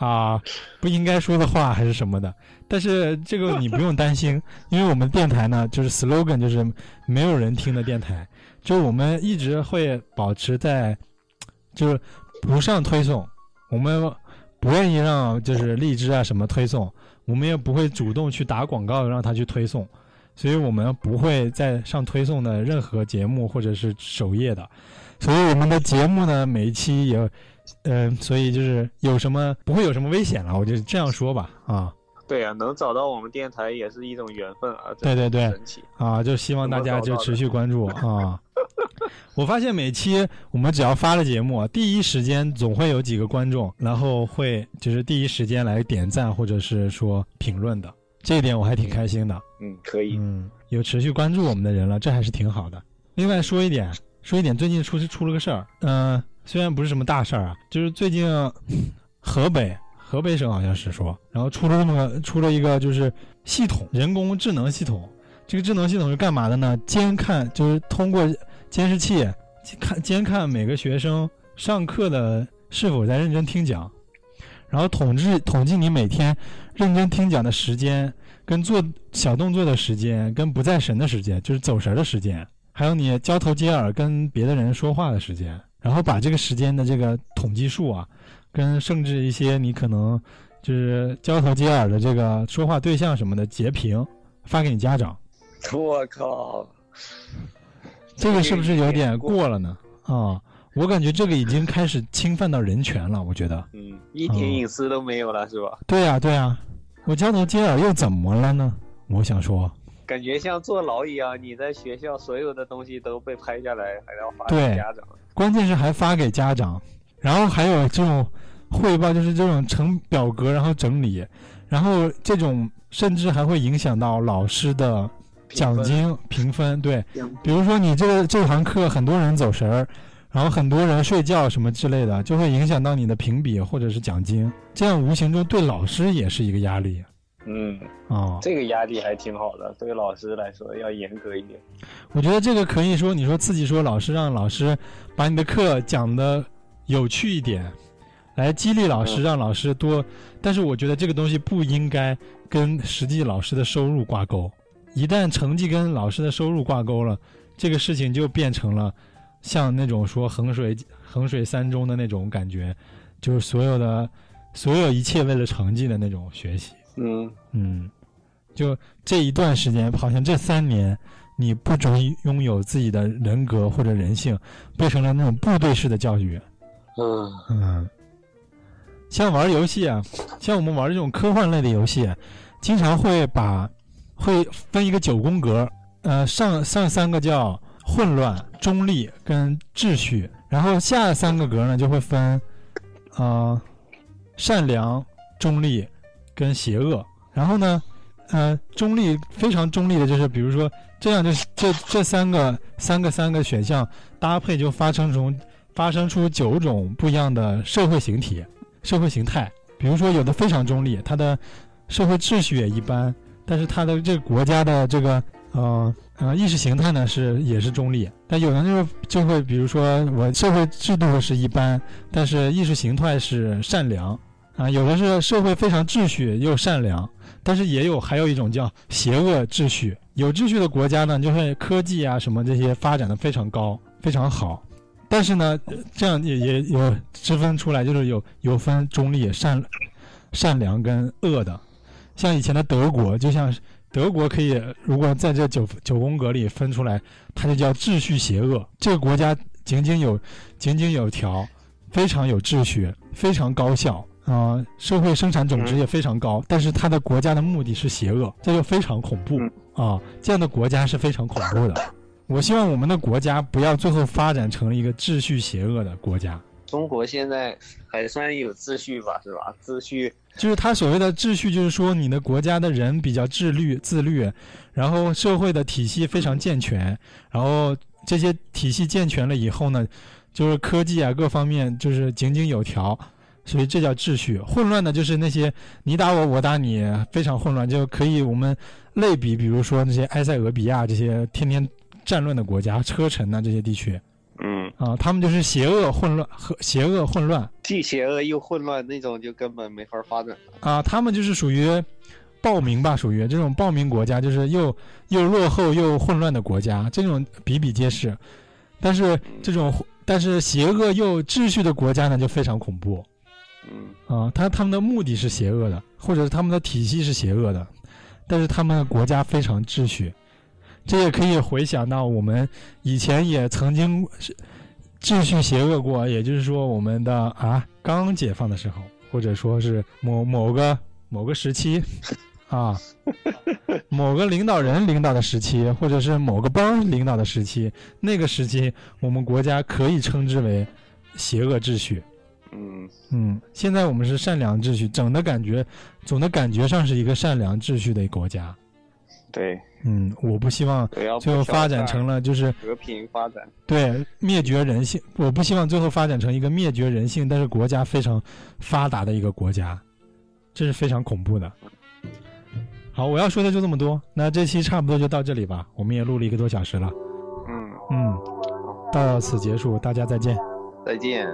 啊不应该说的话，还是什么的，但是这个你不用担心，(laughs) 因为我们电台呢，就是 slogan 就是没有人听的电台，就是我们一直会保持在就是不上推送，我们不愿意让就是荔枝啊什么推送，我们也不会主动去打广告让他去推送，所以我们不会再上推送的任何节目或者是首页的，所以我们的节目呢每一期也，嗯、所以就是有什么不会有什么危险了，我就这样说吧啊对啊，能找到我们电台也是一种缘分啊。对对对。啊，就希望大家就持续关注啊。(laughs) 我发现每期我们只要发了节目，第一时间总会有几个观众，然后会就是第一时间来点赞或者是说评论的，这一点我还挺开心的。嗯，可以。嗯，有持续关注我们的人了，这还是挺好的。另外说一点，说一点，最近出出了个事儿，嗯、虽然不是什么大事儿啊，就是最近河北河北省好像是说，然后出了这么个出了一个就是系统，人工智能系统。这个智能系统是干嘛的呢？监看就是通过监视器看监看每个学生上课的是否在认真听讲，然后统计统计你每天认真听讲的时间，跟做小动作的时间，跟不在神的时间，就是走神的时间，还有你交头接耳跟别的人说话的时间，然后把这个时间的这个统计数啊，跟甚至一些你可能就是交头接耳的这个说话对象什么的截屏发给你家长，我靠！这个是不是有点过了呢？啊、我感觉这个已经开始侵犯到人权了，我觉得。嗯，一点隐私都没有了，是吧？对呀、对呀、我交头接耳又怎么了呢？我想说，感觉像坐牢一样，你在学校所有的东西都被拍下来，还要发给家长。关键是还发给家长，然后还有这种汇报，就是这种成表格然后整理，然后这种甚至还会影响到老师的奖金评分。对，比如说你这个这堂课很多人走神儿，然后很多人睡觉什么之类的，就会影响到你的评比或者是奖金，这样无形中对老师也是一个压力嗯，啊。这个压力还挺好的，对老师来说要严格一点。我觉得这个可以说，你说自己说老师让老师把你的课讲的有趣一点，来激励老师，嗯让老师多。但是我觉得这个东西不应该跟实际老师的收入挂钩。一旦成绩跟老师的收入挂钩了，这个事情就变成了像那种说衡水衡水三中的那种感觉，就是所有的所有一切为了成绩的那种学习。嗯，嗯，就这一段时间，好像这三年，你不准拥有自己的人格或者人性，变成了那种部队式的教育。嗯，嗯，像玩游戏啊，像我们玩这种科幻类的游戏，经常会把会分一个九宫格，呃，上上三个叫混乱、中立跟秩序，然后下三个格呢就会分，呃，善良、中立跟邪恶。然后呢，呃，中立非常中立的就是，比如说这样就是这这三个三个三个选项搭配就发生出发生出九种不一样的社会形体、社会形态。比如说，有的非常中立，它的社会秩序也一般，但是它的这个国家的这个呃呃意识形态呢是也是中立。但有的就是就会，比如说我社会制度是一般，但是意识形态是善良啊、有的是社会非常秩序又善良，但是也有还有一种叫邪恶秩序。有秩序的国家呢，就会科技啊什么这些发展的非常高，非常好。但是呢，呃这样也也有区分出来，就是有有分中立、善善良跟恶的。像以前的德国，就像德国可以，如果在这九九宫格里分出来，它就叫秩序邪恶。这个国家井井有井井有条，非常有秩序，非常高效。啊、社会生产总值也非常高，但是它的国家的目的是邪恶，这就非常恐怖啊！这样的国家是非常恐怖的。我希望我们的国家不要最后发展成一个秩序邪恶的国家。中国现在还算有秩序吧，是吧？秩序，就是他所谓的秩序，就是说你的国家的人比较自律、自律，然后社会的体系非常健全，然后这些体系健全了以后呢，就是科技啊各方面就是井井有条，所以这叫秩序。混乱的就是那些你打我，我打你，非常混乱，就可以我们类比，比如说那些埃塞俄比亚这些天天战乱的国家，车臣呐、这些地区嗯，啊，他们就是邪恶混乱和邪恶混乱。既邪恶又混乱那种，就根本没法发展了。啊，他们就是属于暴民吧，属于这种暴民国家，就是又又落后又混乱的国家，这种比比皆是。但是这种但是邪恶又秩序的国家呢，就非常恐怖嗯啊。他他们的目的是邪恶的，或者是他们的体系是邪恶的，但是他们的国家非常秩序。这也可以回想到我们以前也曾经是秩序邪恶过，也就是说我们的啊刚解放的时候，或者说是某某个某个时期啊，(laughs) 某个领导人领导的时期，或者是某个帮领导的时期，那个时期我们国家可以称之为邪恶秩序。嗯嗯，现在我们是善良秩序，整的感觉，总的感觉上是一个善良秩序的国家。对，嗯，我不希望最后发展成了就是和平发展。对灭绝人性。我不希望最后发展成一个灭绝人性，但是国家非常发达的一个国家，这是非常恐怖的。好，我要说的就这么多，那这期差不多就到这里吧，我们也录了一个多小时了。嗯，嗯，到此结束，大家再见。再见。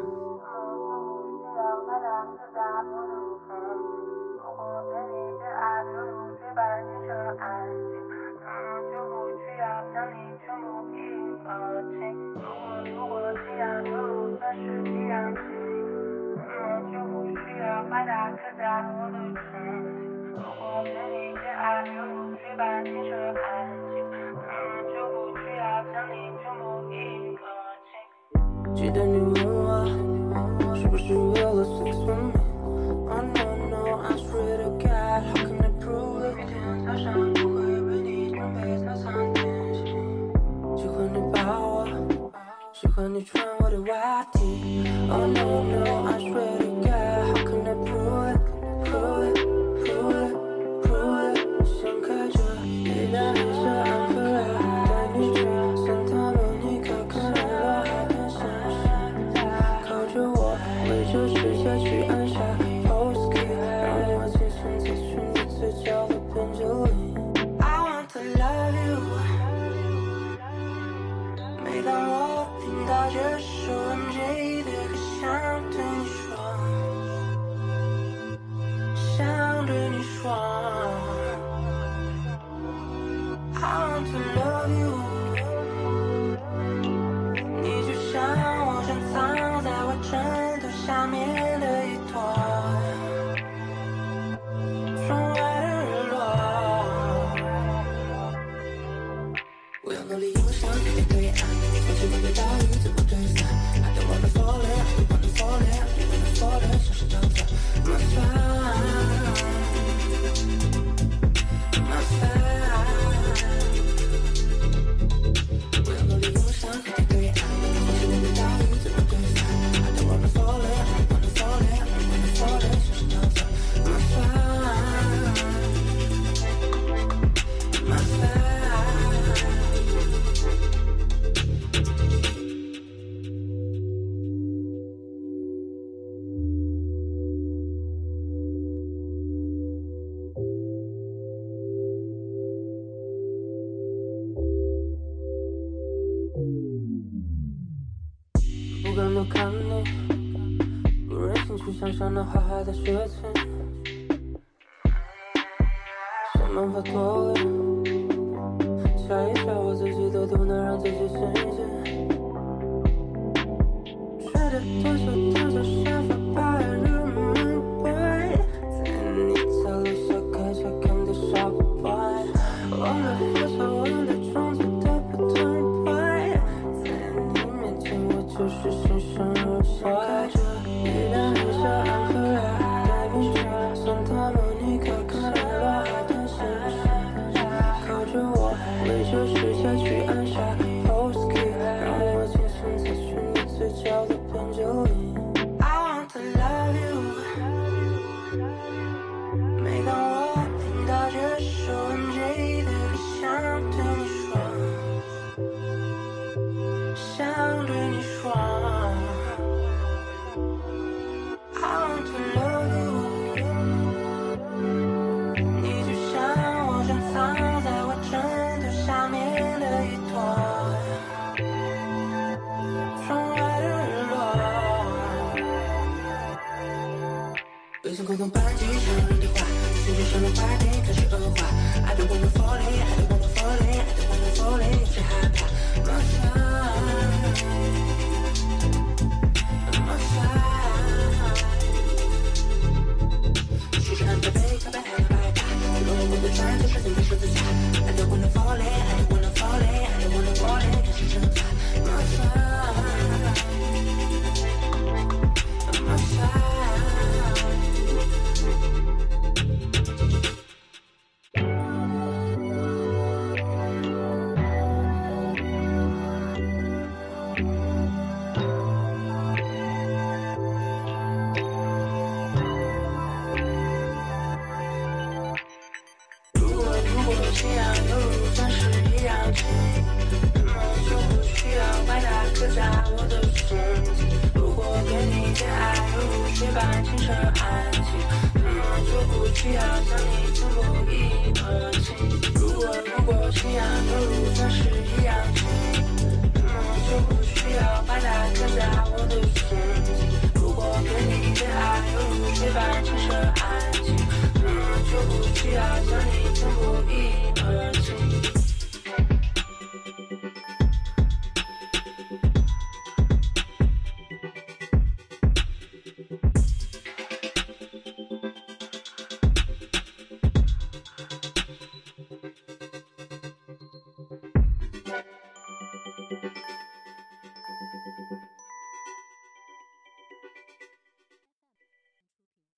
记得你问我是不是为了 sex with me Oh no no I swear to God How can I prove it 每天早上不会为你准备早餐点心喜欢你抱我喜欢你穿我的袜底 Oh no no I swear to God